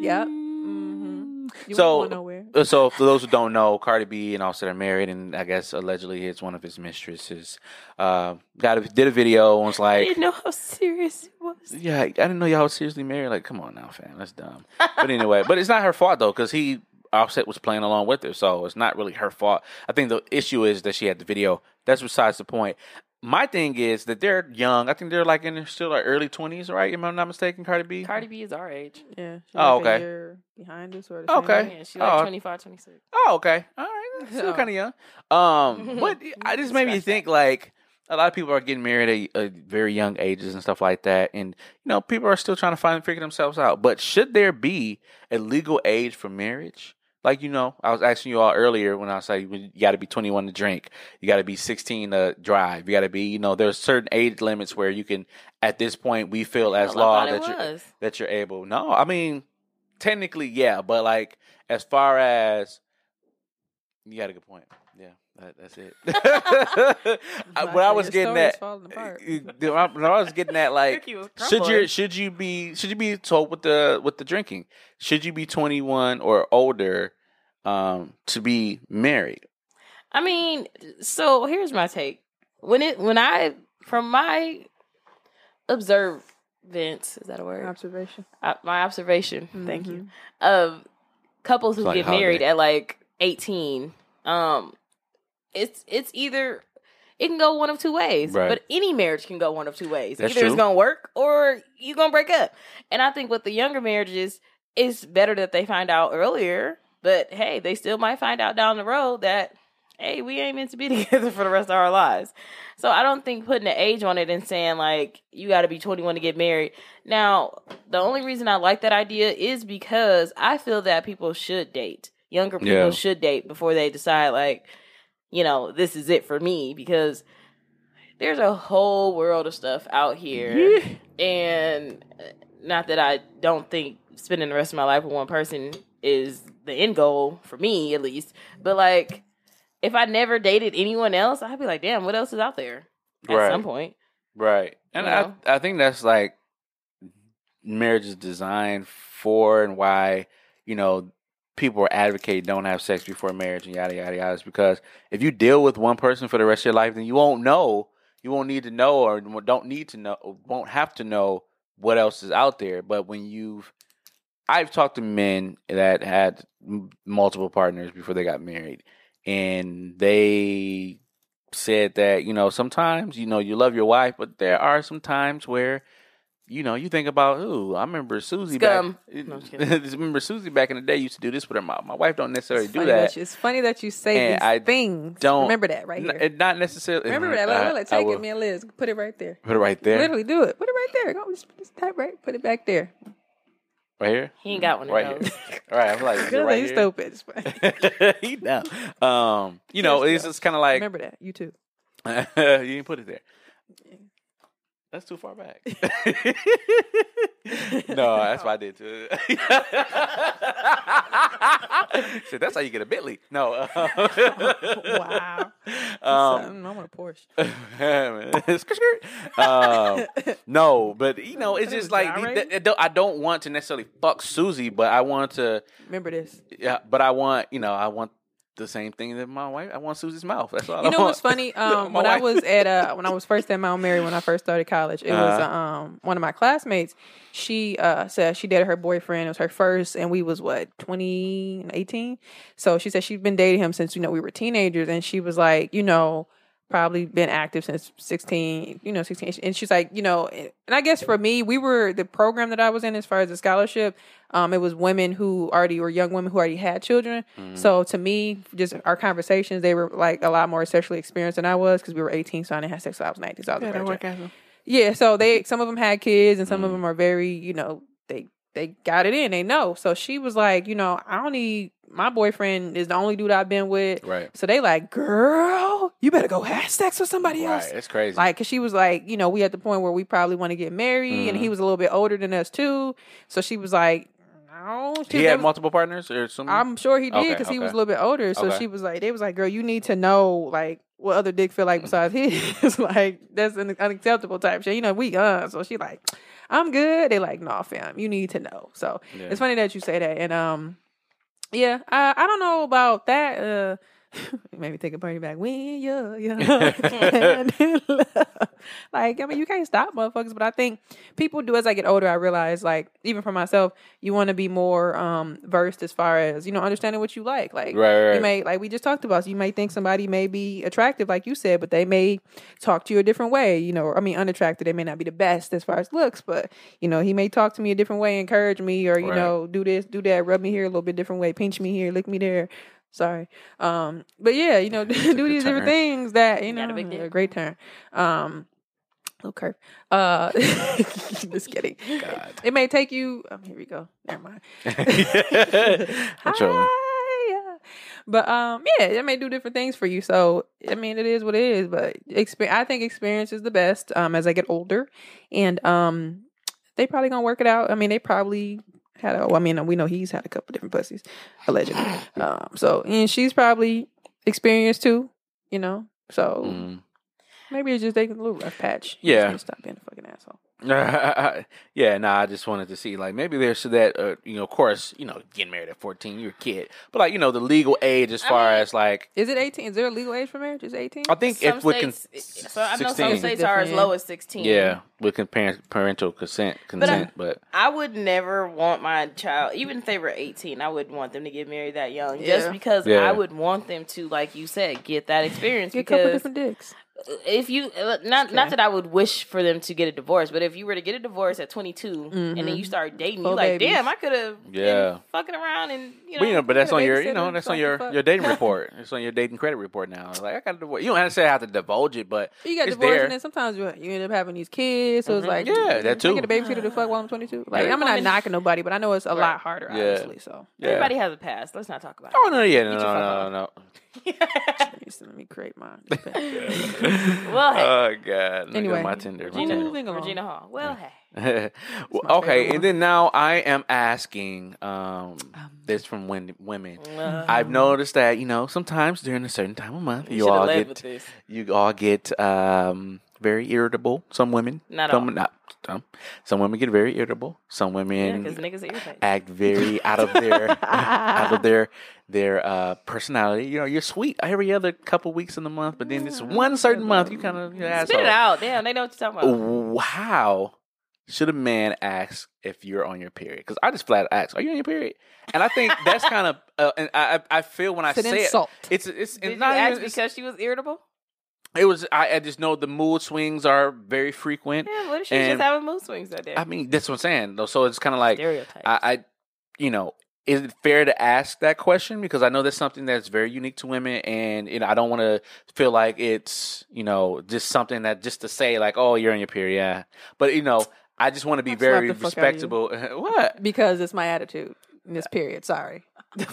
Yep. Mm-hmm. You So- nowhere. Uh, So, for those who don't know, Cardi B and Offset are married, and I guess allegedly it's one of his mistresses. Uh, got a, did a video and was like, I didn't know how serious it was. "Yeah, I didn't know y'all was seriously married." Like, come on now, fam, that's dumb. But anyway, but it's not her fault though, because he Offset was playing along with her, so it's not really her fault. I think the issue is that she had the video. That's besides the point. My thing is that they're young. I think they're like in their still like early twenties, right? Am I not mistaken? Cardi B. Cardi B is our age. Yeah. she's Oh, like a okay. year behind us or the Okay. age. Yeah, she like Oh. 25, 26. Oh, okay. All right. Still So- kind of young. Um, but I just made me think like a lot of people are getting married at, at very young ages and stuff like that, and you know people are still trying to find figure themselves out. But should there be a legal age for marriage? Like you know, I was asking you all earlier when I was like, you got to be 21 to drink, you got to be 16 to drive, you got to be, you know, there's certain age limits where you can. At this point, we feel as Well, law that you're that you're able. No, I mean, technically, yeah, but like as far as you got a good point. Yeah, that, that's it. I- what I was getting story is at, falling apart. what I what I was getting at, like, should you should you be should you be told with the with the drinking? Should you be twenty one or older um, to be married? I mean, so here's my take. When it when I from my observance, is that a word? Observation. Uh, my observation, thank you, Mhm. of couples who like get holiday. married at like 18. Um it's it's either it can go one of two ways. Right. But any marriage can go one of two ways. That's either true. it's gonna work or you're gonna break up. And I think with the younger marriages, it's better that they find out earlier. But hey, they still might find out down the road that hey, we ain't meant to be together for the rest of our lives. So I don't think putting an age on it and saying like you got to be 21 to get married. Now, the only reason I like that idea is because I feel that people should date. Younger people Yeah. should date before they decide like, you know, this is it for me because there's a whole world of stuff out here. And uh, not that I don't think spending the rest of my life with one person is the end goal for me at least, but like if I never dated anyone else, I'd be like, damn, what else is out there at Right. some point? Right. And You know? I I think that's like marriage is designed for and why, you know, people advocate don't have sex before marriage and yada yada yada is because if you deal with one person for the rest of your life, then you won't know, you won't need to know or don't need to know, won't have to know what else is out there. But when you've I've talked to men that had multiple partners before they got married, and they said that you know sometimes you know you love your wife, but there are some times where you know you think about, ooh, I remember Susie Scum. back. No, just I kidding. remember Susie back in the day used to do this with her mom. My wife don't necessarily It's do funny that. you- it's funny that you say And these I things. don't- remember that right N- here. it- not necessarily. remember that. I- Look, look, I take will it, man, Liz. Put it right there. Put it right there, Literally do it. Put it right there. Go just, just type right. Put it back there. right here, He ain't got one of right those. here. All right, I'm like, is right you here? stupid. He down. Um, you know, Yes, it's just kind of like remember that. You too. you didn't put it there. That's too far back. no, that's what I did too. Shit, that's how you get a Bentley. No. uh, Wow. Um, I want a Porsche. um, no, but you know, it's just like gyrating? th- th- I don't want to necessarily fuck Susie, but I want to. Remember this. Yeah, but I want you know I want the same thing that my wife. I want Susie's mouth. That's all. You I know want. what's funny? Um, when I was at uh, when I was first at Mount Mary, when I first started college, it was Uh-huh. um one of my classmates. She uh said she dated her boyfriend. It was her first, and we was what 20, 18? So she said she'd been dating him since you know we were teenagers, and she was like, you know, probably been active since sixteen, you know, sixteen. And she's like, you know, and I guess for me, we were the program that I was in as far as the scholarship. Um, it was women who already were young women who already had children. Mm-hmm. So to me, just our conversations, they were like a lot more sexually experienced than I was because we were 18, so I didn't have sex. till I was 19, so I was a virgin. Yeah, so they some of them had kids and some of Mm. them are very, you know, they they got it in, they know. So she was like, you know, I don't need my boyfriend is the only dude I've been with. Right. So they like, girl, you better go have sex with somebody Right, else. it's crazy. Like, cause she was like, you know, we at the point where we probably want to get married, and he Mhm. was a little bit older than us too. So she was like, no, she, he had was- multiple partners or something. I'm sure he did Okay, because he was a little bit older. So Okay. she was like, they was like, girl, you need to know like what other dick feel like besides his. like that's an unacceptable type shit. You know, we young. So she like, I'm good. They like, no, fam, you need to know. So Yeah. it's funny that you say that. And um, Yeah, I I don't know about that. Uh, me think of Bernie back when you're young. and in love. like, I mean, you can't stop motherfuckers, but I think people do as I get older. I realize, like, even for myself, you want to be more um versed as far as you know understanding what you like. Like, Right, right. you may like we just talked about. So you may think somebody may be attractive, like you said, but they may talk to you a different way. You know, I mean, unattractive. They may not be the best as far as looks, but you know, he may talk to me a different way, encourage me, or you Right. know, do this, do that, rub me here a little bit different way, pinch me here, lick me there. Sorry, um, but yeah, you know, do these different things that you know, a a great turn. Um, little curve. Uh, just kidding. God. It may take you. Um, here we go. Never mind. Hi. But um, yeah, it may do different things for you. So I mean, it is what it is. But experience, I think experience is the best. Um, as I get older, and um, they probably gonna work it out. I mean, they probably had. A, well, I mean, we know he's had a couple different pussies, allegedly. um, so and she's probably experienced too. You know, so Mm. maybe it's just taking a little rough patch. Yeah. stop being a fucking asshole. yeah, nah, I just wanted to see like maybe there's that uh, you know, of course, you know, getting married at 14, you're a kid. But like, you know, the legal age as I far mean- as like Is it eighteen? Is there a legal age for marriage? Is it eighteen? I think Some if we can states, so I know some states are as low as sixteen. yeah, with con- parent, parental consent consent, but, I would never want my child, even if they were 18, I wouldn't want them to get married that young. Yeah. Just because Yeah. I would want them to, like you said, get that experience. Get a couple because different dicks. If you, uh, not not that I would wish for them to get a divorce, but if you were to get a divorce at 22 and then you start dating, Full you're like, babies. damn, I could have Mm-hmm. Yeah. been fucking around and, you know. but you know, but that's on your, you know, that's on your fuck. your dating report. It's on your dating credit report now. It's like I got a divorce. You don't necessarily have to say how to divulge it, but You got it's divorced, there. and then sometimes you, you end up having these kids. So it's like, Mm-hmm. Yeah, that Can I too. get a babysitter to fuck while I'm 22. Like, Right. I'm not knocking nobody, but I know it's a lot harder, Yeah. obviously. So, Yeah. Everybody has a past. Let's not talk about it. Oh no, yeah, no, Get no, your no, fuck no, just let me create mine. no. it. Well, hey, oh god. Look Anyway, at my Tinder. my Regina, Tinder. moving. Regina Hall. Well, hey. Well, my okay, and then now I am asking um, this from win- women. Uh, I've noticed that you know sometimes during a certain time of month you, should've all get you all get um, very irritable. Some women, Not some all. not some. Some women get very irritable. Some women because niggas are act very out of their out of their their uh, personality. You know, you're sweet every other couple weeks in the month, but then this one certain month you kind of you're Spit it out. Damn, they know what you're talking about. How should a man ask if you're on your period? Because I just flat ask, "Are you on your period?" And I think that's kind of, uh, and I I I feel when I It's an say insult. it, it's it's, Did it's you not ask even, it's- because she was irritable? It was. I, I just know the mood swings are very frequent. Yeah, what if she's And- just having mood swings that day? I mean, that's what I'm saying. though. So it's kind of like Stereotypes. I, I, you know, is it fair to ask that question? Because I know that's something that's very unique to women, and you know, I don't want to feel like it's you know just something that just to say like, oh, you're in your period, yeah. But you know, I just want to be very the fuck out of you. respectable. what? because it's my attitude in this uh, period. Sorry.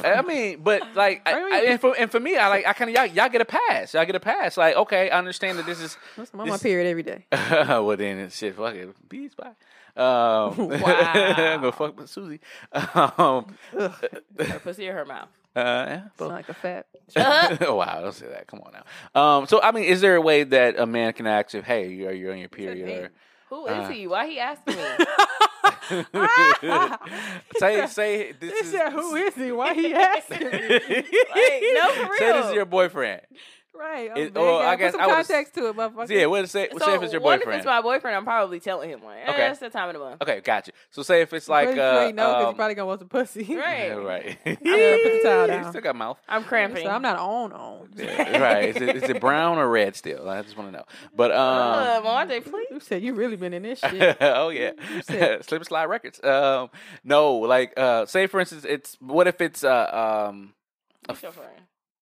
I mean, but like, I, I, and, for, and for me, I like, I kind of y'all, y'all get a pass. Y'all get a pass. Like, okay, I understand that this is. I'm on my period every day. well, then it's shit. Fuck it. Peace. Bye. Um, Wow. go fuck with Susie. Um, her pussy or her mouth. uh, yeah, Sound like a fat. wow, don't say that. Come on now. Um, so I mean, is there a way that a man can ask if, hey, are you on your period or Who is Uh. he? Why he asking me? say say this He is said, "Who is he? Why he asking?" Like, no, for real. Say this is your boyfriend. Right. I'm It- big. well, Yeah, I guess put some would've- context to it, motherfucker. Yeah, what say so say if it's your what boyfriend? if it's my boyfriend? I'm probably telling him like, eh, Okay. it's the time of the month. okay, gotcha. So say if it's like But you uh, ain't know because um, you probably gonna want some pussy. Right. yeah, right. gonna put the towel You down. Still got mouth. I'm cramping. So I'm not on on. Yeah, right. Is it, is it brown or red still? I just want to know. But um, Uh, Monte, please. You said you really been in this shit. oh yeah, said- Slip and Slide Records. Um, no, like uh, say for instance, it's what if it's uh, um, a, What's your friend?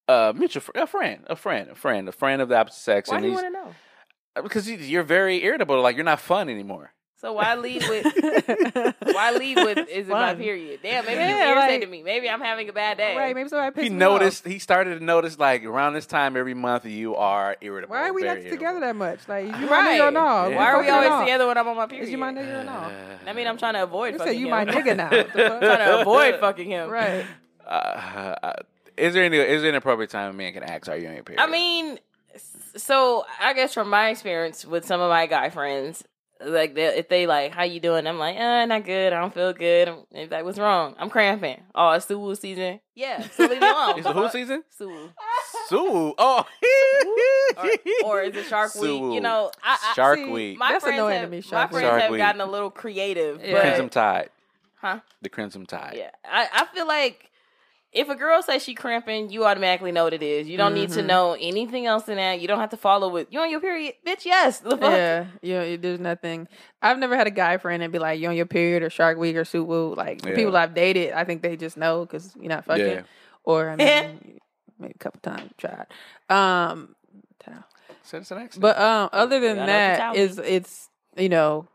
A mutual fr- a friend, a friend, a friend, a friend of the opposite sex, Why and do you want to know? because you're very irritable. Like you're not fun anymore. So why lead with? Why lead with? Is it my period? Damn, maybe Yeah, you irritated like- me. Maybe I'm having a bad day. right? Maybe somebody pissed He noticed. Off. He started to notice like around this time every month you are irritable. Why are we not very together that much? Like, you my nigga or no? Yeah. Why are we always or no? together when I'm on my period? Is you my nigga or no? I mean, I'm trying to avoid You fucking said you him. my nigga now. What the fuck? trying to avoid fucking him. right. Uh, uh, is there any is there an appropriate time a man can ask? Are you on your period? I mean, so I guess from my experience with some of my guy friends, Like they, if they like, how you doing? I'm like, uh, not good. I don't feel good. I'm and like, what's wrong? I'm cramping. Oh, it's Suwu season. Yeah, so leave me alone. Is it who season? Suwu. Sue. Oh. Or, or is it Shark Week? You know, I, I Shark see, Week. My That's friends annoying to have, me, My friends Shark have Week. gotten a little creative. Yeah. but- Crimson Tide. Huh? The Crimson Tide. Yeah, I, I feel like if a girl says she cramping, you automatically know what it is. You don't need to Mhm. know anything else than that. You don't have to follow with you on your period, bitch. Yes, the fuck. Yeah, yeah. it- There's nothing. I've never had a guy friend and be like, "You on your period or Shark Week or Suwu." Like Yeah. people I've dated, I think they just know because you're not fucking. Yeah. Or I mean, maybe a couple times tried. Um. So it's an accident. but um, other than I know what the that, it's you know.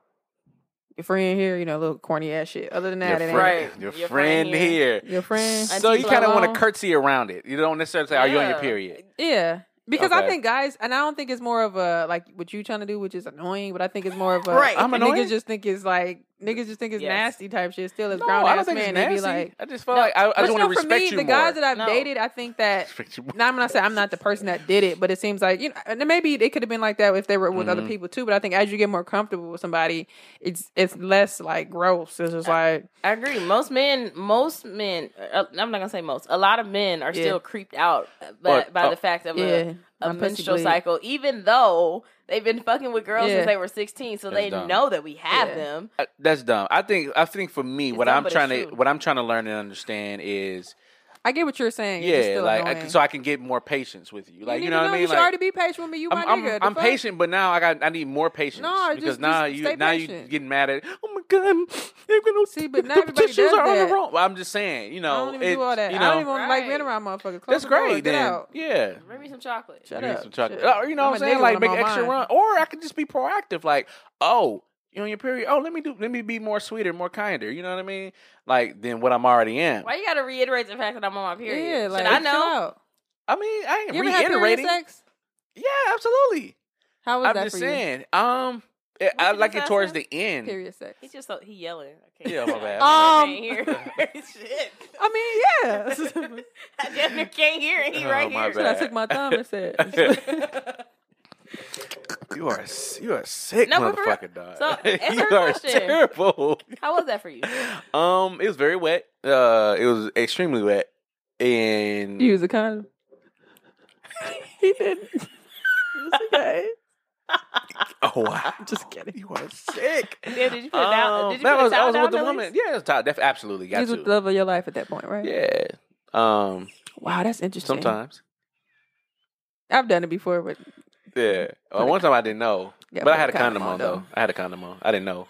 Your friend here, you know, a little corny ass shit. Other than that, your it friend, ain't. your, Your friend, friend here. Your friend, So you kind of want to curtsy around it. You don't necessarily say, "Are you on your period?" Yeah. Because I think guys, and I don't think it's more of a like what you trying to do, which is annoying, but I think it's more of a Right. I'm annoying? Niggas just think it's like niggas just think it's Yes. nasty type shit. Still, as No, grown I don't ass think man, it's they be like, I just feel No, like I, I But just you want know, to for respect me, you the more. guys that I've No. dated, I think that. Respect you. Now I'm not saying I'm not the person that did it, but it seems like you know, and maybe it could have been like that if they were with other Mhm. people too. But I think as you get more comfortable with somebody, it's it's less like gross. It's just like I agree. Most men, most men. Uh, I'm not gonna say most. A lot of men are Yeah. still creeped out by, But, by uh, the fact of yeah, a, a menstrual bleed. cycle, even though they've been fucking with girls Yeah. since they were 16, so That's they dumb. know that we have Yeah. them. Uh, That's dumb. I think. I think for me, It's what dumb, I'm trying to what I'm trying to learn and understand is, I get what you're saying. It's just yeah, like I, so I can get more patience with you. Like need you to know what I mean? You should Like, already be patient with me. You my I'm, I'm, nigga. The I'm patient, but now I got I need more patience. No, because just- now just you stay now you patient. getting mad at. Oh my god, you're gonna See, but not the everybody tissues does are on the wrong. Well, I'm just saying, you know, I don't even it- do all that. You I don't even want to like being Right. around motherfuckers. Close that's great. Get Then yeah. Bring me some chocolate. Shut me up. some chocolate. Shit. Oh, you know what I'm saying? Like make extra mine. run. Or I could just be proactive. Like, oh, you on your period? Oh, let me do. Let me be more sweeter, more kinder. You know what I mean? Like than what I'm already in. Why you gotta reiterate the fact that I'm on my period? Yeah, like Should I know? I mean, I ain't You ever had reiterating. sex? Yeah, absolutely. How was that? I'm that just for you? saying. Um, it- I like it towards asking? the end. Period sex. He's just so he yelling. I can't Yeah, my bad. Um, I can't hear. Shit. I mean, yeah. I damn can't hear. and He Oh, right my here. Should I took my thumb and said, You are you are sick, No, but for real. motherfucker, dog. So, answer you are question. terrible. How was that for you? Um, it was very wet. Uh, it was extremely wet, and "You use a condom." he didn't. It's okay. oh wow, I'm Just kidding. you are sick. Yeah, did you put it down? Um, Did you that put was a I towel was down with the woman. least? Yeah, it's top. Def, absolutely got He's with the love of your life at that point, right? Yeah. Um. Wow, that's interesting. Sometimes. I've done it before, but Yeah. Uh, one time I didn't know, Yeah, but I had a condom on, though. I had a condom on. I didn't know.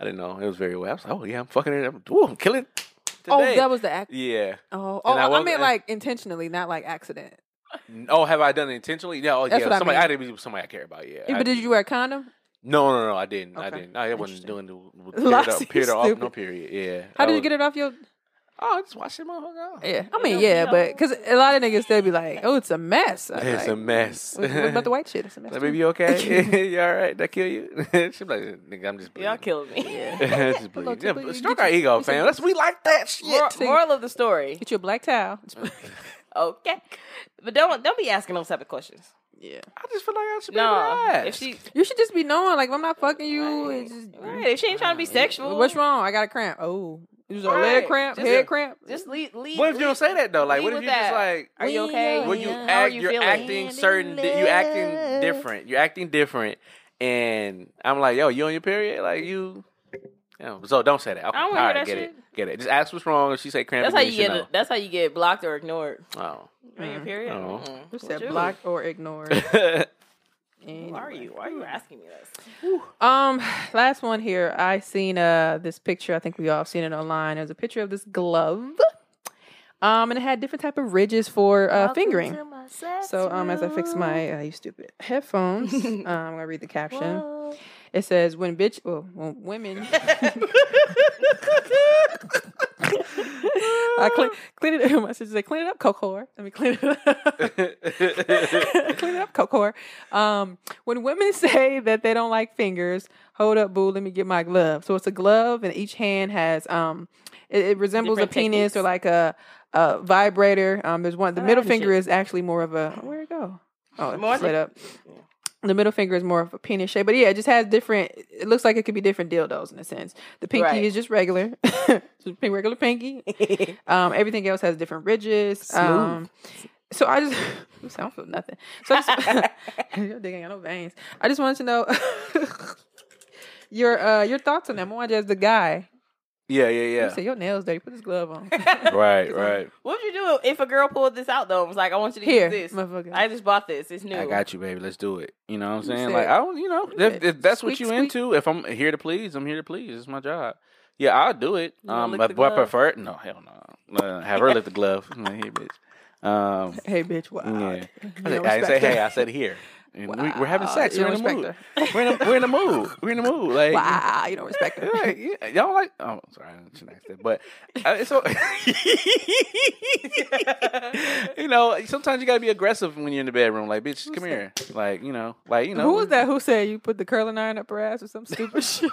I didn't know. It was very wet. I was like, oh yeah, I'm fucking it. I'm, ooh, I'm killing. it oh, that was the act. Yeah. Oh, oh, I I, meant like intentionally, not like accident. Oh, have I done it intentionally? Yeah. Oh, That's yeah. what I somebody, mean. I, didn't be somebody I care about. Yeah. Yeah, I- but did you wear a condom? No, no, no. I didn't. I didn't. I wasn't doing the period, Loxy, up, period off, no period. Yeah. How I did you get it off your? Oh, I just watch it, motherfucker. out. Yeah, I You mean, know- yeah, you but because a lot of niggas still be like, "Oh, it's a mess." I'm It's like, a mess. What, what about the white shit? It's a mess. Like, baby, you okay? you all right? That kill you? She be like, nigga, I'm just bleeding. Y'all killing me. just bleeding. Look, Yeah, but you stroke our your- ego, you see- fam. That's we like that shit. Mor- moral of the story. Get you a black towel. Okay, but don't don't be asking those type of questions. yeah, I just feel like I should be No, able to if she you should just be knowing. Like, if I'm not fucking you. It's just, right, if she ain't trying to be sexual, What's wrong? I got a cramp. Oh, it was a Right. leg cramp, Just- head cramp. Just leave. leave what if you don't say that though? Like, what if with you just that. like, Are you okay? when you How are act, you you're feeling? acting certain, di- you acting different. You're acting different, and I'm like, yo, you on your period? Like you. Yeah, so don't say that. Okay, I don't wanna hear that get shit. it, get it. Just ask what's wrong. If she say cramp, That's how again, you should get. That's how you get blocked or ignored. know. On your period. Oh. Mm. You What said blocked or ignored. Oh. Who are you? Why are you asking me this? Um, last one here. I seen uh this picture. I think we all seen it online. There's a picture of this glove. Um, and it had different type of ridges for uh, fingering. So um, as I fix my uh, you stupid headphones, um, I'm gonna read the caption. It says, "When bitch, well, when women." I clean, clean it. My sister said, "Clean it up, Cocor." Let me clean it up. clean it up, Cocor. Um, when women say that they don't like fingers, hold up, boo. Let me get my glove. So it's a glove, and each hand has um, it, it resembles Different a penis or like a, a vibrator. Um, there's one. The I middle finger shit. is actually more of a. Where'd it go? Oh, it's More slid up. The middle finger is more of a penis shape, but yeah, it just has different. It looks like it could be different dildos in a sense. The pinky Right. is just regular, just regular pinky. Um, everything else has different ridges. Um, so I just, I don't feel nothing. So I just, your dick ain't got no veins. I just wanted to know your uh your thoughts on that. More as the guy. Yeah, yeah, yeah, You say your nails dirty. Put this glove on. yeah. right, right. What would you do if a girl pulled this out though? and Was like, I want you to Here, use this. motherfucker. I just bought this. It's new. I got you, baby. Let's do it. You know what I'm saying? said- Like I don't, you know, you if, said if that's what squeak, you squeak. into, if I'm here to please, I'm here to please. It's my job. Yeah, I'll do it. You wanna Um, lick but the but I glove? prefer no, hell no. Uh, have her lift the glove. Nah, here, bitch. Um, hey, bitch. Wow. yeah. I, don't I didn't say respect hey. I said here. And we, we're having sex. you We're in don't the mood. respect We're in, a, we're in the mood. We're in the mood. Like Wow, you don't respect her. Right, yeah, y'all like? Oh, sorry, I shouldn't ask that. But uh, it's so, you know, sometimes you gotta be aggressive when you're in the bedroom. Like, bitch, come here. Like, you know, like you know. Who was that? Who said you put the curling iron up her ass or some stupid shit?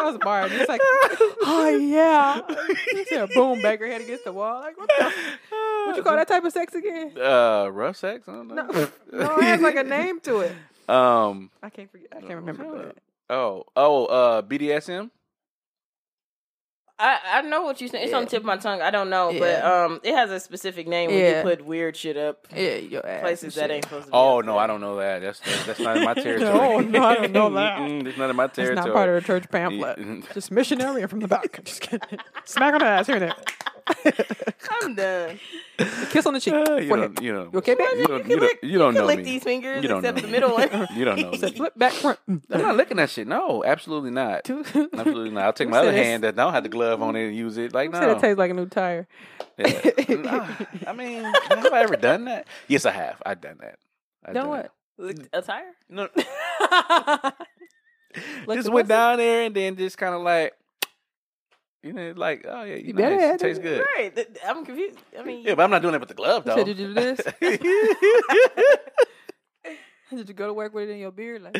That was Barney. It's like, oh yeah. He said, boom, back her head against the wall. Like, what the? What you call that type of sex again? Uh, rough sex. I don't know. No, no, it has like a name to it. Um. I can't forget. I can't remember. But Oh. Oh. Uh. BDSM. I, I know what you're saying. It's on the tip of my tongue. I don't know, but um, it has a specific name when Yeah. you put weird shit up yeah, your ass. places and that ain't supposed to be. Oh no, there. I don't know that. That's that's, that's not in my territory. No, no, I don't know that. Mm-mm, It's not in my It's territory. not part of the church pamphlet. Just missionary from the back. Just kidding. Smack on the ass here and there. I'm done. Kiss on the cheek. Uh, you forehead. don't. You don't. You okay, babe? You don't. You You lick, don't, you don't you can know lick me. these fingers You don't except know the me. middle one. You don't know said, me. flip back front. I'm not licking that shit. No, absolutely not. Absolutely not. I'll take Who my other hand that don't have the glove on it and use it. Like Said it no. tastes like a new tire. Yeah. Nah, I mean, have I ever done that? Yes, I have. I've done that. I've Done done what? Lick a tire? that. No, Like just the went down there and then just kind of like, you know, like, oh yeah, you You nice. better It tastes good. Right. I'm confused. I mean, Yeah, but I'm not doing it with the glove though. said you do this? Did you go to work with it in your beard? Like,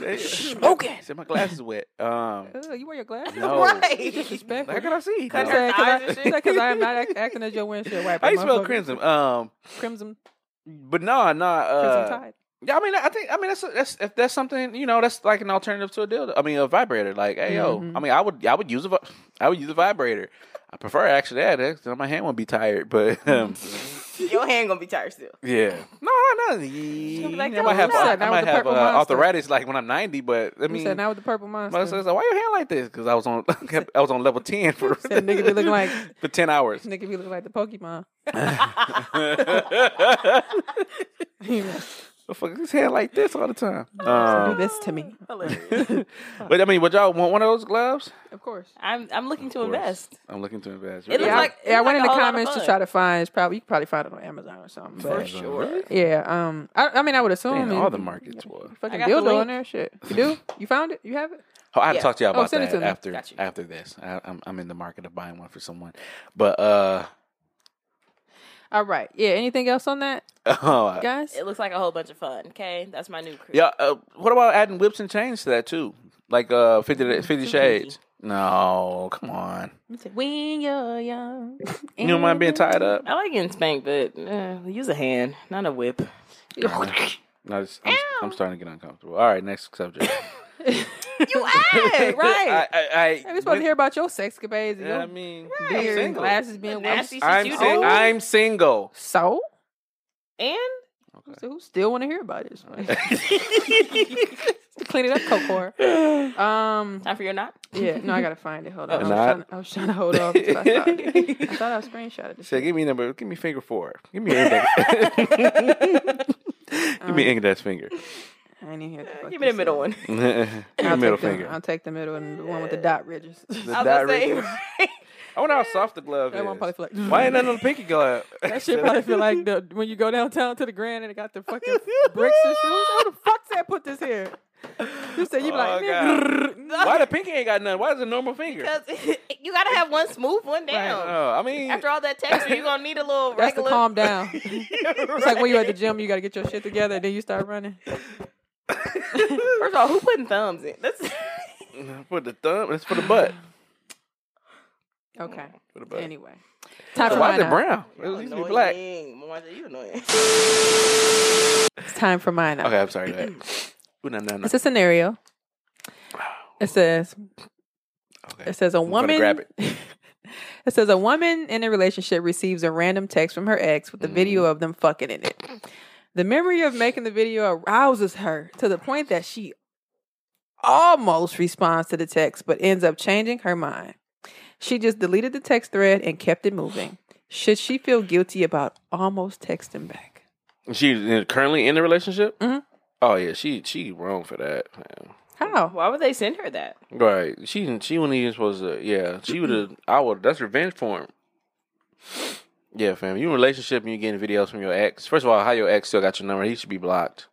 okay. Said my glasses wet. Um, "Ugh, you wear your glasses? no. Right. Disrespectful. How can I see? Cut No. her thighs and shit. Because I am not act- acting as your windshield wiper. How you spell crimson? Um, Crimson, but no, no. crimson Uh, tide. Yeah, I mean, I think, I mean, that's that's if that's something you know, that's like an alternative to a dildo. I mean, a vibrator. Like, hey, yo, Mhm. I mean, I would, I would use a, vi- I would use a vibrator. I prefer actually that. eh, 'cause my hand won't be tired, but um, your hand gonna be tired still. yeah, no, no, you like, I "Oh, might have, what's I, might have uh, arthritis like when I'm 90, but I You mean, said now with the purple but I monster. said, why your hand like this? Because I was on, I was on level 10 for Said nigga be looking like for 10 hours. nigga be looking like the Pokemon. Fuck his hand like this all the time. Do Um, this to me. Hilarious. but I mean, would y'all want one of those gloves? Of course. I'm I'm looking to course. invest. I'm looking to invest. It looks Yeah, I- like- it yeah. I looks went like in the whole lot of comments to fun. try to find. It's probably you can probably find it on Amazon or something. For But sure. yeah, um, I, I mean, I would assume Man, it- all the markets, boy. Fucking I got the dildo link. in there, shit. You do? You found it? You have it? Oh, I had Yeah. to talk to y'all Oh, about send it that to me. after Got you. after this. I, I'm I'm in the market of buying one for someone, but uh, All right. Yeah. Anything else on that, oh, guys? It looks like a whole bunch of fun. Okay, that's my new crew. yeah. Uh, what about adding whips and chains to that too? Like uh, 50, Mm, 50 shades. No, come on. When you're young. You don't mind being tied up? I like getting spanked, but uh, use a hand, not a whip. No, I'm, I'm starting to get uncomfortable. All right, next subject. you add, right. I, I, I, Hey, we supposed to hear about your sex capades and Yeah, I mean, beard I'm and glasses being nasty I'm, you sing- I'm single. So? And So who still want to hear about this? Clean it up, Cocor. Um, time for your knot. yeah, no, I gotta find it. Hold on. I was, trying, I was trying to hold off. I. I thought I screenshotted this. Say, give me number. Give me finger four. Give me index. give me index finger. I ain't even hear the fuck Give me the middle said. one. I'll middle take the- finger. I'll take the middle and the one with the dot ridges. The I was dot gonna say. I wonder how soft the glove that one probably feel like Why ain't nothing on the pinky glove? that shit probably feel like the when you go downtown to the Grand and it got the fucking bricks and shoes. Who the fuck said put this here? You said you be like, Oh, Why the pinky ain't got nothing? Why is it a normal finger? because you gotta have one smooth one down. Oh, I mean, After all that texture, you're gonna need a little that's to regular. calm down. It's like when you're at the gym, you gotta get your shit together, then you start running. First of all, who putting thumbs in? That's for the thumb, it's for the butt. Okay. For the butt. Anyway, time So for why mine is it brown? It used to be black. Annoying. Martha, you annoying. It's time for mine out. Okay, I'm sorry. Ooh, no, no, no. It's a scenario. It says Okay. it says a I'm woman grab it. it says a woman in a relationship receives a random text from her ex with a video Mm. of them fucking in it. The memory of making the video arouses her to the point that she almost responds to the text but ends up changing her mind. She just deleted the text thread and kept it moving. Should she feel guilty about almost texting back? She currently in a relationship. Mhm. Oh yeah, she she wrong for that. Man. How? Why would they send her that? Right. She she wasn't even supposed to. Yeah, she would have. I would. That's revenge for him. Yeah, fam. You in a relationship and you getting videos from your ex. First of all, how your ex still got your number? He should be blocked.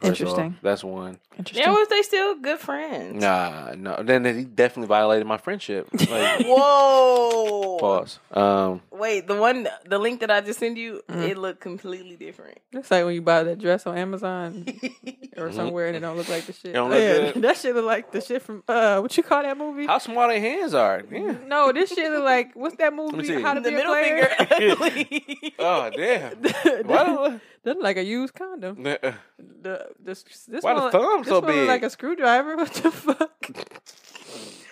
First of all. Interesting. That's one. Interesting. Yeah, was they still good friends? Nah, no. Then he definitely violated my friendship. Like, Whoa. pause. Um, Wait, the one, the link that I just sent you, Mm-hmm. it looked completely different. It's like when you buy that dress on Amazon or somewhere and it don't look like the shit. It don't look Yeah, good? That shit look like the shit from uh what you call that movie? how small their hands are. Yeah. No, this shit look like what's that movie? see. How to The be a middle player? finger. Oh damn. that, Why that look like a used condom. the, The, this this Why the thumb this so one look big? like a screwdriver. What the fuck?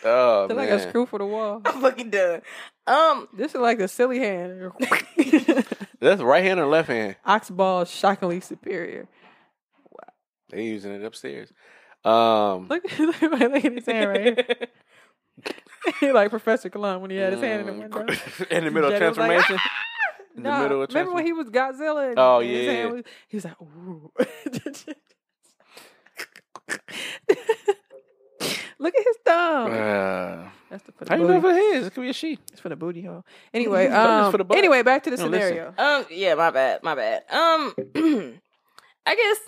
oh Look man. like a screw for the wall. I'm fucking done. Um, This is like the silly hand. That's right hand or left hand. Ox ball is shockingly superior. Wow. They using it upstairs. Um, Look, look, look at his hand right here. like Professor Cologne when he had his hand in the window. Mm, in the middle of Jada like, transformation. in the No, middle of remember when he was Godzilla? and- Oh, and his yeah. hand was- he was like, ooh. Look at his thumb. Uh, That's the, for the how you know booty. if it is? It could be a she. It's for the booty hole. Anyway, um, for the anyway, back to the No, listen. scenario. um, yeah, my bad, my bad. Um, I guess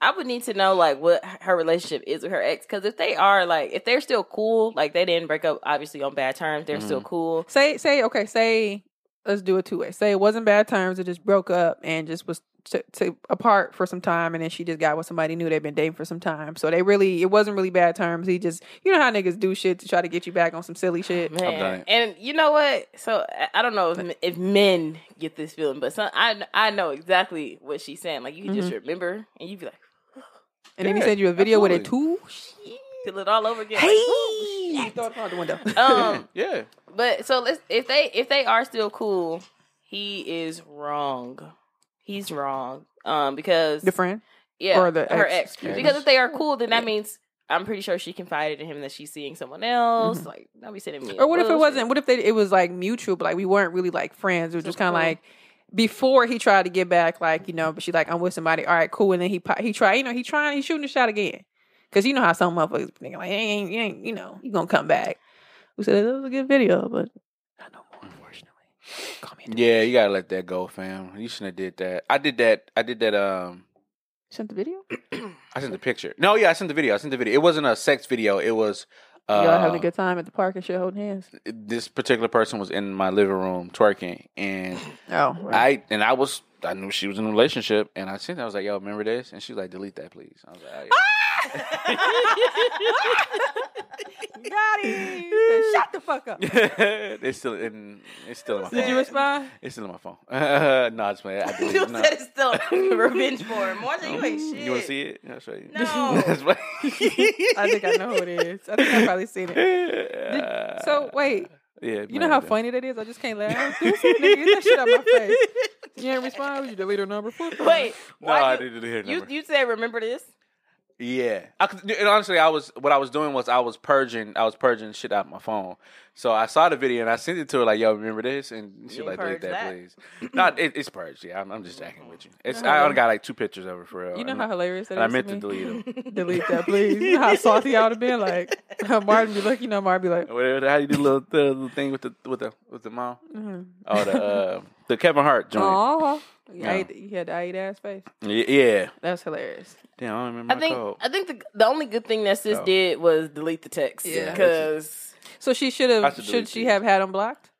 I would need to know like what her relationship is with her ex, because if they are like, if they're still cool, like they didn't break up obviously on bad terms, they're still Mm-hmm. cool. Say, say, okay, say, let's do it two ways. Say it wasn't bad terms. It just broke up and just was to, to apart for some time, and then she just got with somebody new they've been dating for some time. So they really, it wasn't really bad terms. He just, you know how niggas do shit to try to get you back on some silly oh, shit. done Man, it. and you know what? So I- I don't know if, if men get this feeling, but some, I I know exactly what she's saying. Like you can just mm-hmm. remember, and you'd be like, And then he sent you a video with it absolutely. too. feel it all over again. Hey, Like, you throw it out the window. um, Yeah. But so let's if they if they are still cool, he is wrong. He's wrong. Um, because the friend. yeah, or the her ex, ex. excuse. Because if they are cool, then that means I'm pretty sure she confided in him that she's seeing someone else. Like, don't be sending me. Mm-hmm. Or what if it wasn't? What if they, it was like mutual, but like we weren't really like friends? It was just kind of cool. like before he tried to get back, like you know, but she's like, I'm with somebody. All right, cool. And then he he tried, you know, he trying, he's shooting the shot again. Cause you know how some motherfuckers think like, ain't, you ain't, you know, you gonna come back. We said it was a good video, but not no more, unfortunately. Call me. Yeah, you gotta let that go, fam. You shouldn't have did that. I did that. I did that. Um, Sent the video. I sent the picture. No, yeah, I sent the video. I sent the video. It wasn't a sex video. It was. Uh, Y'all having a good time at the park and shit, holding hands. This particular person was in my living room twerking, and Oh, right. I and I was. I knew she was in a relationship, and I sent. I was like, "Yo, remember this?" And she was like, "Delete that, please." I was like, oh, got him. Shut the fuck up. oh, it's still in. It's still in my phone. Did you respond? It's still in my phone. no, I just playing. I you. No. said it's still revenge for him. More than you ain't shit. You want to see it? I'll show you. No. That's why- I think I know who it is. I think I've probably seen it. Did- so wait, yeah, You know how funny that is? I just can't laugh. Dude, see, nigga, get that shit out my face. You ain't respond? You delete her number? Wait, No, why I didn't hear You number. you said remember this? Yeah, I could, and honestly, I was what I was doing was I was purging, I was purging shit out my phone. So I saw the video and I sent it to her like, "Yo, remember this?" And she like, "Delete that, that? please." Not it, it's purged. Yeah, I'm, I'm just jacking with you. It's I how- only got like two pictures of her for real. You know and, how hilarious that and I meant to to delete them. Delete that, please. You know how salty I would have been? Like, Martin be like, you know, Martin be like, Whatever, how you do the little, the little thing with the with the with the mom? mm-hmm. Oh, the uh, the Kevin Hart joint. Aw. You, Yeah. ate, you had the I eat ass face. Y- Yeah, That's hilarious. damn, I don't remember I think code. I think the the only good thing that sis Oh. did was delete the text. Yeah. because So she should have, should should she these. have had him blocked?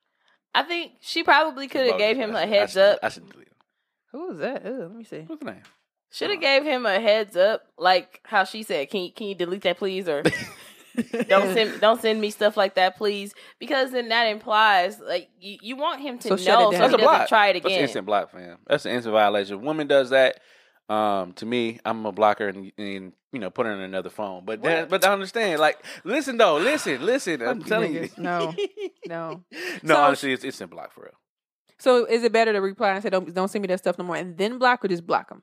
I think she probably could have gave him I a should- heads I should, up. I should delete him. Who was that? Ew, let me see. What's the name? Should have gave him a heads up, like how she said, "Can you, can you delete that, please?" Or don't send don't send me stuff like that, please, because then that implies like you, you want him to So know so he That's a doesn't block. try it That's again. instant block, fam. That's an instant violation. If woman does that, um, to me, I'm a blocker and, and you know put her in another phone. But that, but I understand. Like, listen though, listen, listen. I'm telling you. No. No. no, So- honestly, it's instant block for real. So is it better to reply and say don't don't send me that stuff no more and then block or just block them?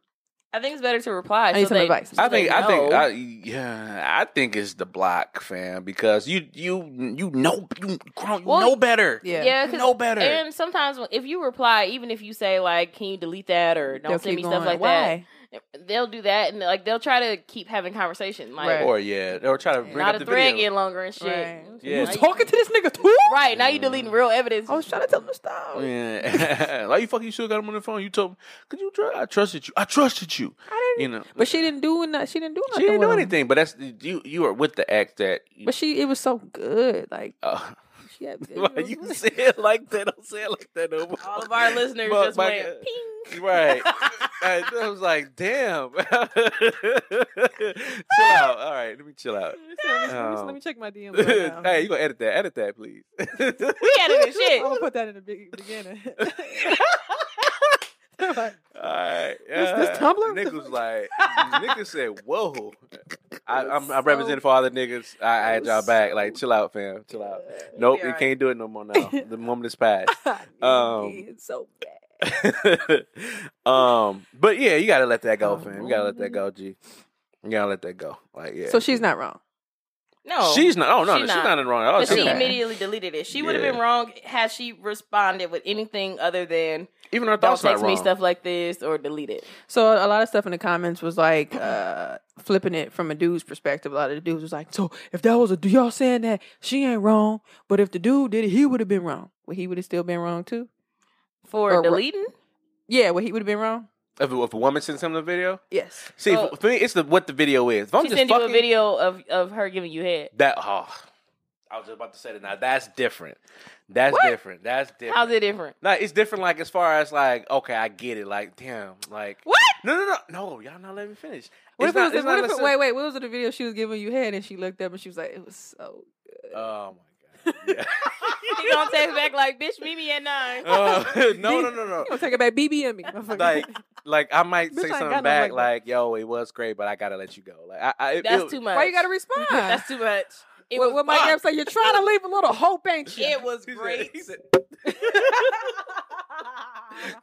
I think it's better to reply. I need so some they- advice. so I think I think. I, yeah, I think it's the block, fam, because you you you know you, you Well, know better. Yeah. Yeah, You 'cause- know better. And sometimes if you reply, even if you say like, "Can you delete that?" or "Don't They'll send keep me stuff like Why? that," they'll do that and like they'll try to keep having conversation. Like, Right. or yeah, or try to bring not up a the thread video. getting longer and shit. Right. Yeah. You Now you- talking to this nigga too? Right now, you deleting real evidence. I was trying to tell him to stop. Yeah, like you fucking you still got him on the phone. You told, him, could you trust? I trusted you. I trusted you. I didn't. You know, But she didn't do nothing. She didn't do nothing. she didn't do with him. anything. But that's you. You are with the act that. But she, it was so good. Like Uh, she had. why you say it like that? Don't say it like that. No more. All of our listeners But just my- went ping. Right. I, I was like, damn. chill out. All right, let me chill out. Let me, Oh. let me um, check my DMs right now. hey, you gonna edit that? Edit that, please. We edited shit. I'm gonna put that in the big, beginning. All right. This- this. Tumblr? Nick was like, nigga said, whoa. I, I'm, I'm so- representing for all the niggas. I, I had y'all back. Like, chill out, fam. Chill out. Nope, you alright. can't do it no more now. The moment is past. Um, it's so bad. um, but yeah, you gotta let that go, fam. You gotta let that go, G. You gotta let that go. Like, yeah. So she's not wrong. No, She's not. Oh no, She no, she's not. not in the wrong at all. But she She's- immediately deleted it. She would have Yeah. been wrong had she responded with anything other than Even her "Don't thoughts not text me stuff like this" or delete it. So a lot of stuff in the comments was like uh, flipping it from a dude's perspective. A lot of the dudes was like, "So if that was a y'all saying that she ain't wrong, but if the dude did it, he would have been wrong. Well, he would have still been wrong too. For Or- deleting, Yeah, well, he would have been wrong. If, if a woman sends him the video, Yes. see, So- for me, it's the what the video is. If I'm she just sent you fucking a video of of her giving you head. that, oh, I was just about to say that. Now that's different. That's What? different. That's different. How's it different? No, it's different. Like as far as like, okay, I get it. Like, damn, like What? No, no, no, no. Y'all not letting me finish. What It's if it was? What if it, wait, wait. What was it? The video she was giving you head, and she looked up and she was like, "It was so good." Oh my god. Yeah. He gonna text back like, "Bitch, meet me at nine. Uh, no, no, no, no. You gonna take it back, BB and me. Like, like I might Bitch, say something back, like like, "Yo, it was great, but I gotta let you go." Like, I, I it, That's it- too much. why you gotta respond? That's too much. It what, was what Mike fun. Epps say? You're trying to leave a little hope, ain't you? It was He said- great. he said-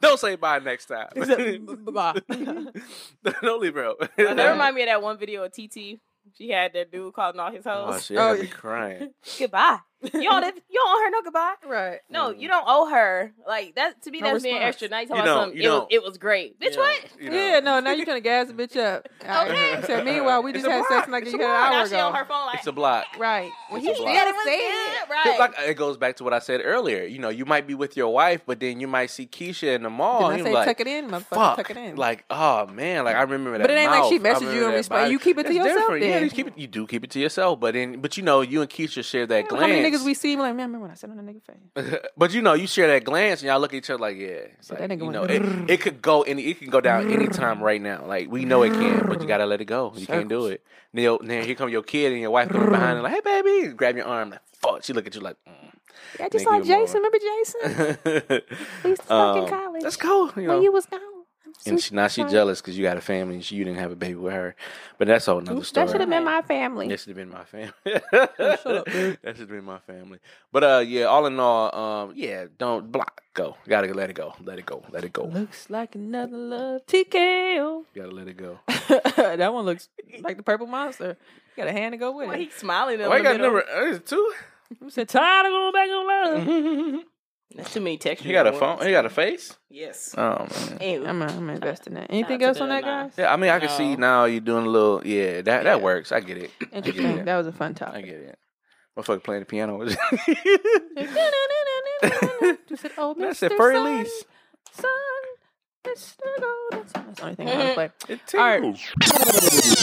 Don't say bye next time. "Bye." Don't leave her out. Oh, that remind me of that one video of TT. She had that dude calling all his Oh hoes. Oh, I gotta be crying. Goodbye. You don't. You don't owe her no goodbye. right. No, you don't owe her. Like that to me, No that's being extra. Now you You talking don't, about something. you It was, don't. it was great. Bitch, You know, what? you know. Yeah, no, now you're trying to gas the bitch up. Okay. He said, meanwhile, we It's just a had block. sex like It's you had an block. Now hour she on ago. her phone like, It's a block. Right. Well, It's he a still block. Yeah, it Right. it. Like it goes back to what I said earlier. You know, you might be with your wife, but then you might see Keisha in the mall. Then I say, like, tuck it in, motherfucker. Fuck. Tuck it in. Like, oh man, like I remember that. But it ain't like she mouth. Messaged you remember and that You keep it to yourself. Yeah, you keep it. You do keep it to yourself. But then, but you know, you and Keisha share that glance. Niggas we see? Like, man, remember when I said on a nigga face? but you know, you share that glance, and y'all look at each other like, yeah. So like, that nigga you went know, it, it could go any. It can go down anytime right now. Like we know it can, but you gotta let it go. You can't do it. Then, yo- then here come your kid and your wife comes behind and like, hey baby, grab your arm. Like, fuck. She look at you like. Mm. Yeah, I just saw Jason. Remember Jason? We used to talk in Um, college. Let's go. You know. When you was gone. I'm and super she, now she jealous because you got a family and she, you didn't have a baby with her. But that's a whole nother story. That should have been my family. That should have been my family. shut up, dude. That should have been my family. But uh, yeah. All in all, um, yeah. Don't block. Go. Gotta let it go. Let it go. Let it go. Looks like another love TKO. Gotta let it go. that one looks like the purple monster. You got a hand to go with Why it. he smiling? in Why you got number uh, is it two? You said tired of going back on love. That's too many textures. He got a phone. once. He got a face. Yes. Oh man. Ew. I'm, I'm investing in that. Anything else on that, guys? Yeah, I mean, I can see now you're doing a little. Yeah, that Yeah. that works. I get it. I get Interesting. it. That was a fun talk. I get it. Motherfucker playing the piano. You said, oh, That's Mr. it. Furry Sun, lease. Sun, Mr. Golden That's the only thing I want to mm-hmm. play. It All right.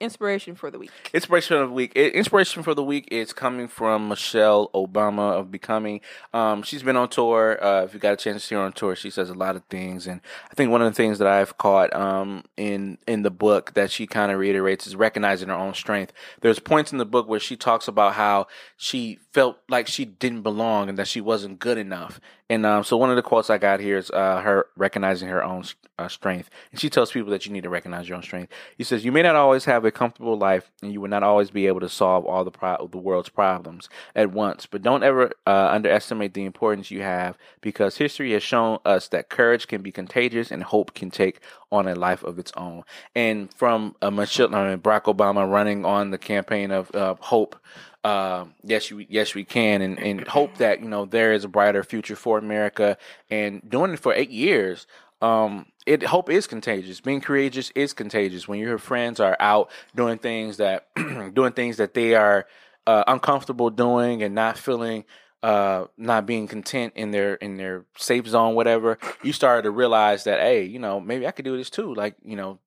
Inspiration for the week. Inspiration of the week. Inspiration for the week is coming from Michelle Obama of Becoming. Um, she's been on tour. Uh, if you got a chance to see her on tour, she says a lot of things, and I think one of the things that I've caught um, in in the book that she kind of reiterates is recognizing her own strength. There's points in the book where she talks about how she felt like she didn't belong and that she wasn't good enough. And um, so one of the quotes I got here is uh, her recognizing her own uh, strength. And she tells people that you need to recognize your own strength. He says, You may not always have a comfortable life and you will not always be able to solve all the, pro- the world's problems at once, but don't ever uh, underestimate the importance you have because history has shown us that courage can be contagious and hope can take on a life of its own. And from uh, Michelle, I mean, Barack Obama running on the campaign of uh, hope uh, yes, yes, we can, and, and hope that you know there is a brighter future for America. And doing it for eight years, um, it hope is contagious. Being courageous is contagious. When your friends are out doing things that doing things that they are uh, uncomfortable doing and not feeling. Uh, not being content in their in their safe zone, whatever, you started to realize that, hey, you know, maybe I could do this too. Like, you know,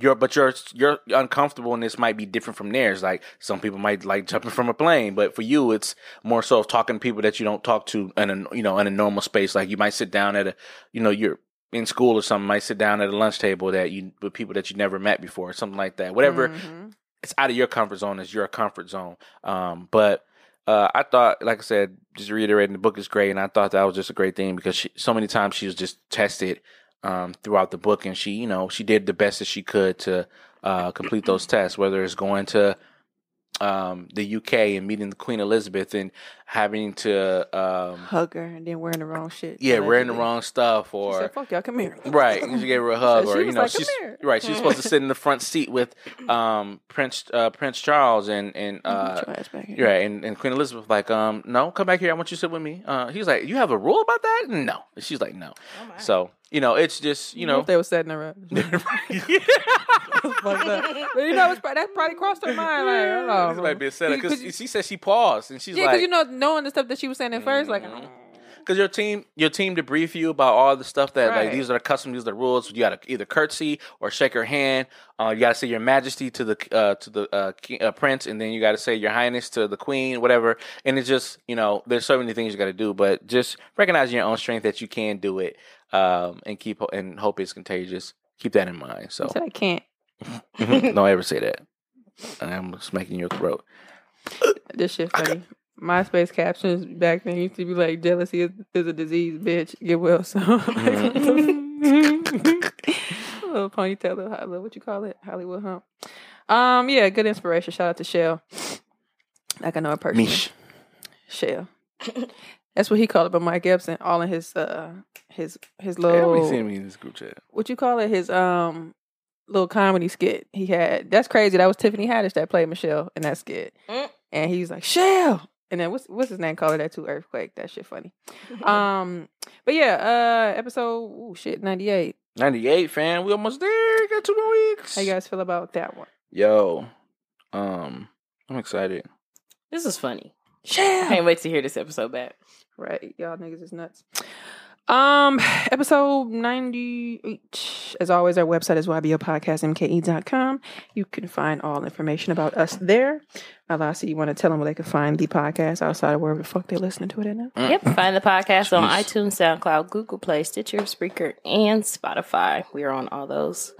your but your your uncomfortableness might be different from theirs. Like some people might like jumping from a plane, but for you, it's more so of talking to people that you don't talk to in a you know in a normal space. Like you might sit down at a you know you're in school or something, might sit down at a lunch table that you with people that you never met before, or something like that. Whatever, Mhm. it's out of your comfort zone. It's your comfort zone. Um, but uh, I thought, like I said, just reiterating, the book is great, and I thought that was just a great thing because she, so many times she was just tested um, throughout the book, and she, you know, she did the best that she could to uh, complete those tests, whether it's going to um, the UK and meeting the Queen Elizabeth and having to, um, Hug her and then wearing the wrong shit. yeah, wearing the wrong stuff She or said, "Fuck y'all, come here." Right, and she gave her a hug, So or you know, like, "Come she's here." right. She's supposed to sit in the front seat with um, Prince uh, Prince Charles and and uh, Get your ass back here. right, and, and Queen Elizabeth like, um, no, come back here. I want you to sit with me. Uh, he's like, you have a rule about that? No, and she's like, no. so you know, it's just you know, if they were setting her up. But you know, it's, that probably crossed her mind. Like, oh, this might be a setup Cause- she said she paused and she's like, yeah, because like, you know, knowing the stuff that she was saying at first, like, because your team your team debrief you about all the stuff that like these are the customs, these are the rules. You got to either curtsy or shake her hand. Uh, you got to say your Majesty to the uh, to the uh, king, uh, prince, and then you got to say your Highness to the Queen, whatever. And it's just you know there's so many things you got to do, but just recognizing your own strength that you can do it, um, and keep and hope it's contagious. Keep that in mind. So I I can't. don't ever say that. I'm smacking your throat. This shit funny. MySpace captions back then used to be like, "Jealousy is, is a disease, bitch. Get well soon." little ponytail, little, little what you call it, Hollywood hump. Um, yeah, good inspiration. Shout out to Shell. Like I know a person. Mish. Shell. That's what he called it, but Mike Epson, all in his uh his his Everybody little seen me in this group chat. what you call it, his um little comedy skit he had. That's crazy. That was Tiffany Haddish that played Michelle in that skit. Mm. And he's like, Shell. And then what's what's his name? Call it that too, Earthquake. That shit funny. um but yeah, uh episode ooh, shit, ninety eight. 98, fam. We almost there. Got two more weeks. How you guys feel about that one? Yo, um, I'm excited. This is funny. I can't wait to hear this episode back. Right. Y'all niggas is nuts. Um, episode 98. As always, our website is ybopodcastmke.com. You can find all information about us there. Alasi, you want to tell them where they can find the podcast outside of wherever the fuck they're listening to it at now? Yep. Find the podcast on iTunes, SoundCloud, Google Play, Stitcher, Spreaker, and Spotify. We are on all those.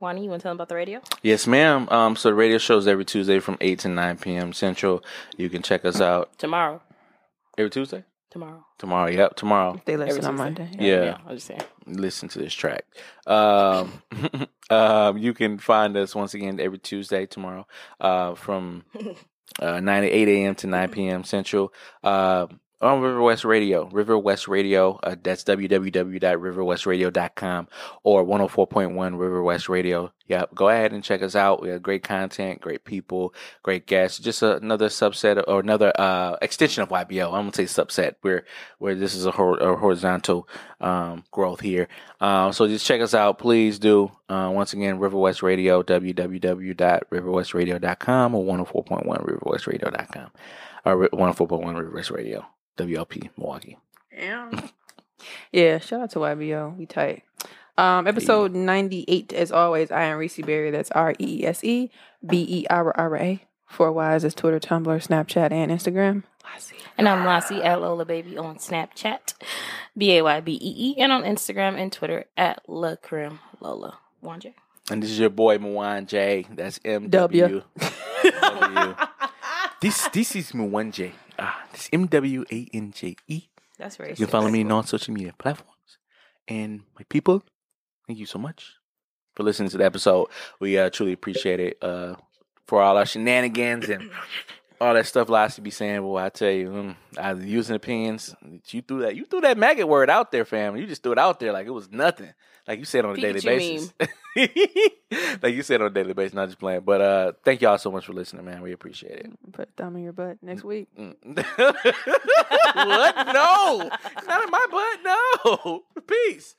Wani, you want to tell them about the radio? Yes, ma'am. Um, so the radio shows every Tuesday from 8 to 9 p.m. Central. You can check us out Tomorrow. Every Tuesday? Tomorrow. Tomorrow. Yep, tomorrow. If they listen on Tuesday. Monday. Yeah. I'm just saying. listen to this track. Um, um, you can find us once again every Tuesday tomorrow uh, from uh, 9 to 8 a.m. to 9 p.m. Central uh, on River West Radio. River West Radio, uh, that's www.riverwestradio.com or 104.1 River West Radio. Yep, go ahead and check us out. We have great content, great people, great guests. Just another subset or another uh, extension of YBO. I'm gonna say subset where where this is a, hor- a horizontal um, growth here. Uh, so just check us out, please do. Uh, once again, River West Radio, www.riverwestradio.com or 104.1 riverwestradio.com or 104.1 River West Radio, WLP Milwaukee. Yeah. yeah, shout out to YBO. We tight. Um, episode 98, as always, I am Reese Berra. That's R E E S E B E R R A. Four Ys is Twitter, Tumblr, Snapchat, and Instagram. Lassie. And I'm Lassie at Lola Baby on Snapchat, B A Y B E E, and on Instagram and Twitter at La Creme Lola. Wanje. And this is your boy Mwanje. That's M W. W. This this is Mwanje. Ah, this M W A N J E. That's racist. You can follow me on all social media platforms. And my people, thank you so much for listening to the episode. We uh, truly appreciate it. Uh, for all our shenanigans and all that stuff Lassie be saying, well, I tell you, mm, I was using opinions. You threw that you threw that maggot word out there, fam. You just threw it out there like it was nothing. Like you said on a daily basis. like you said on a daily basis, not just playing. But uh thank y'all so much for listening, man. We appreciate it. Put a thumb in your butt next week. Mm. what? No. Not in my butt. No. Peace.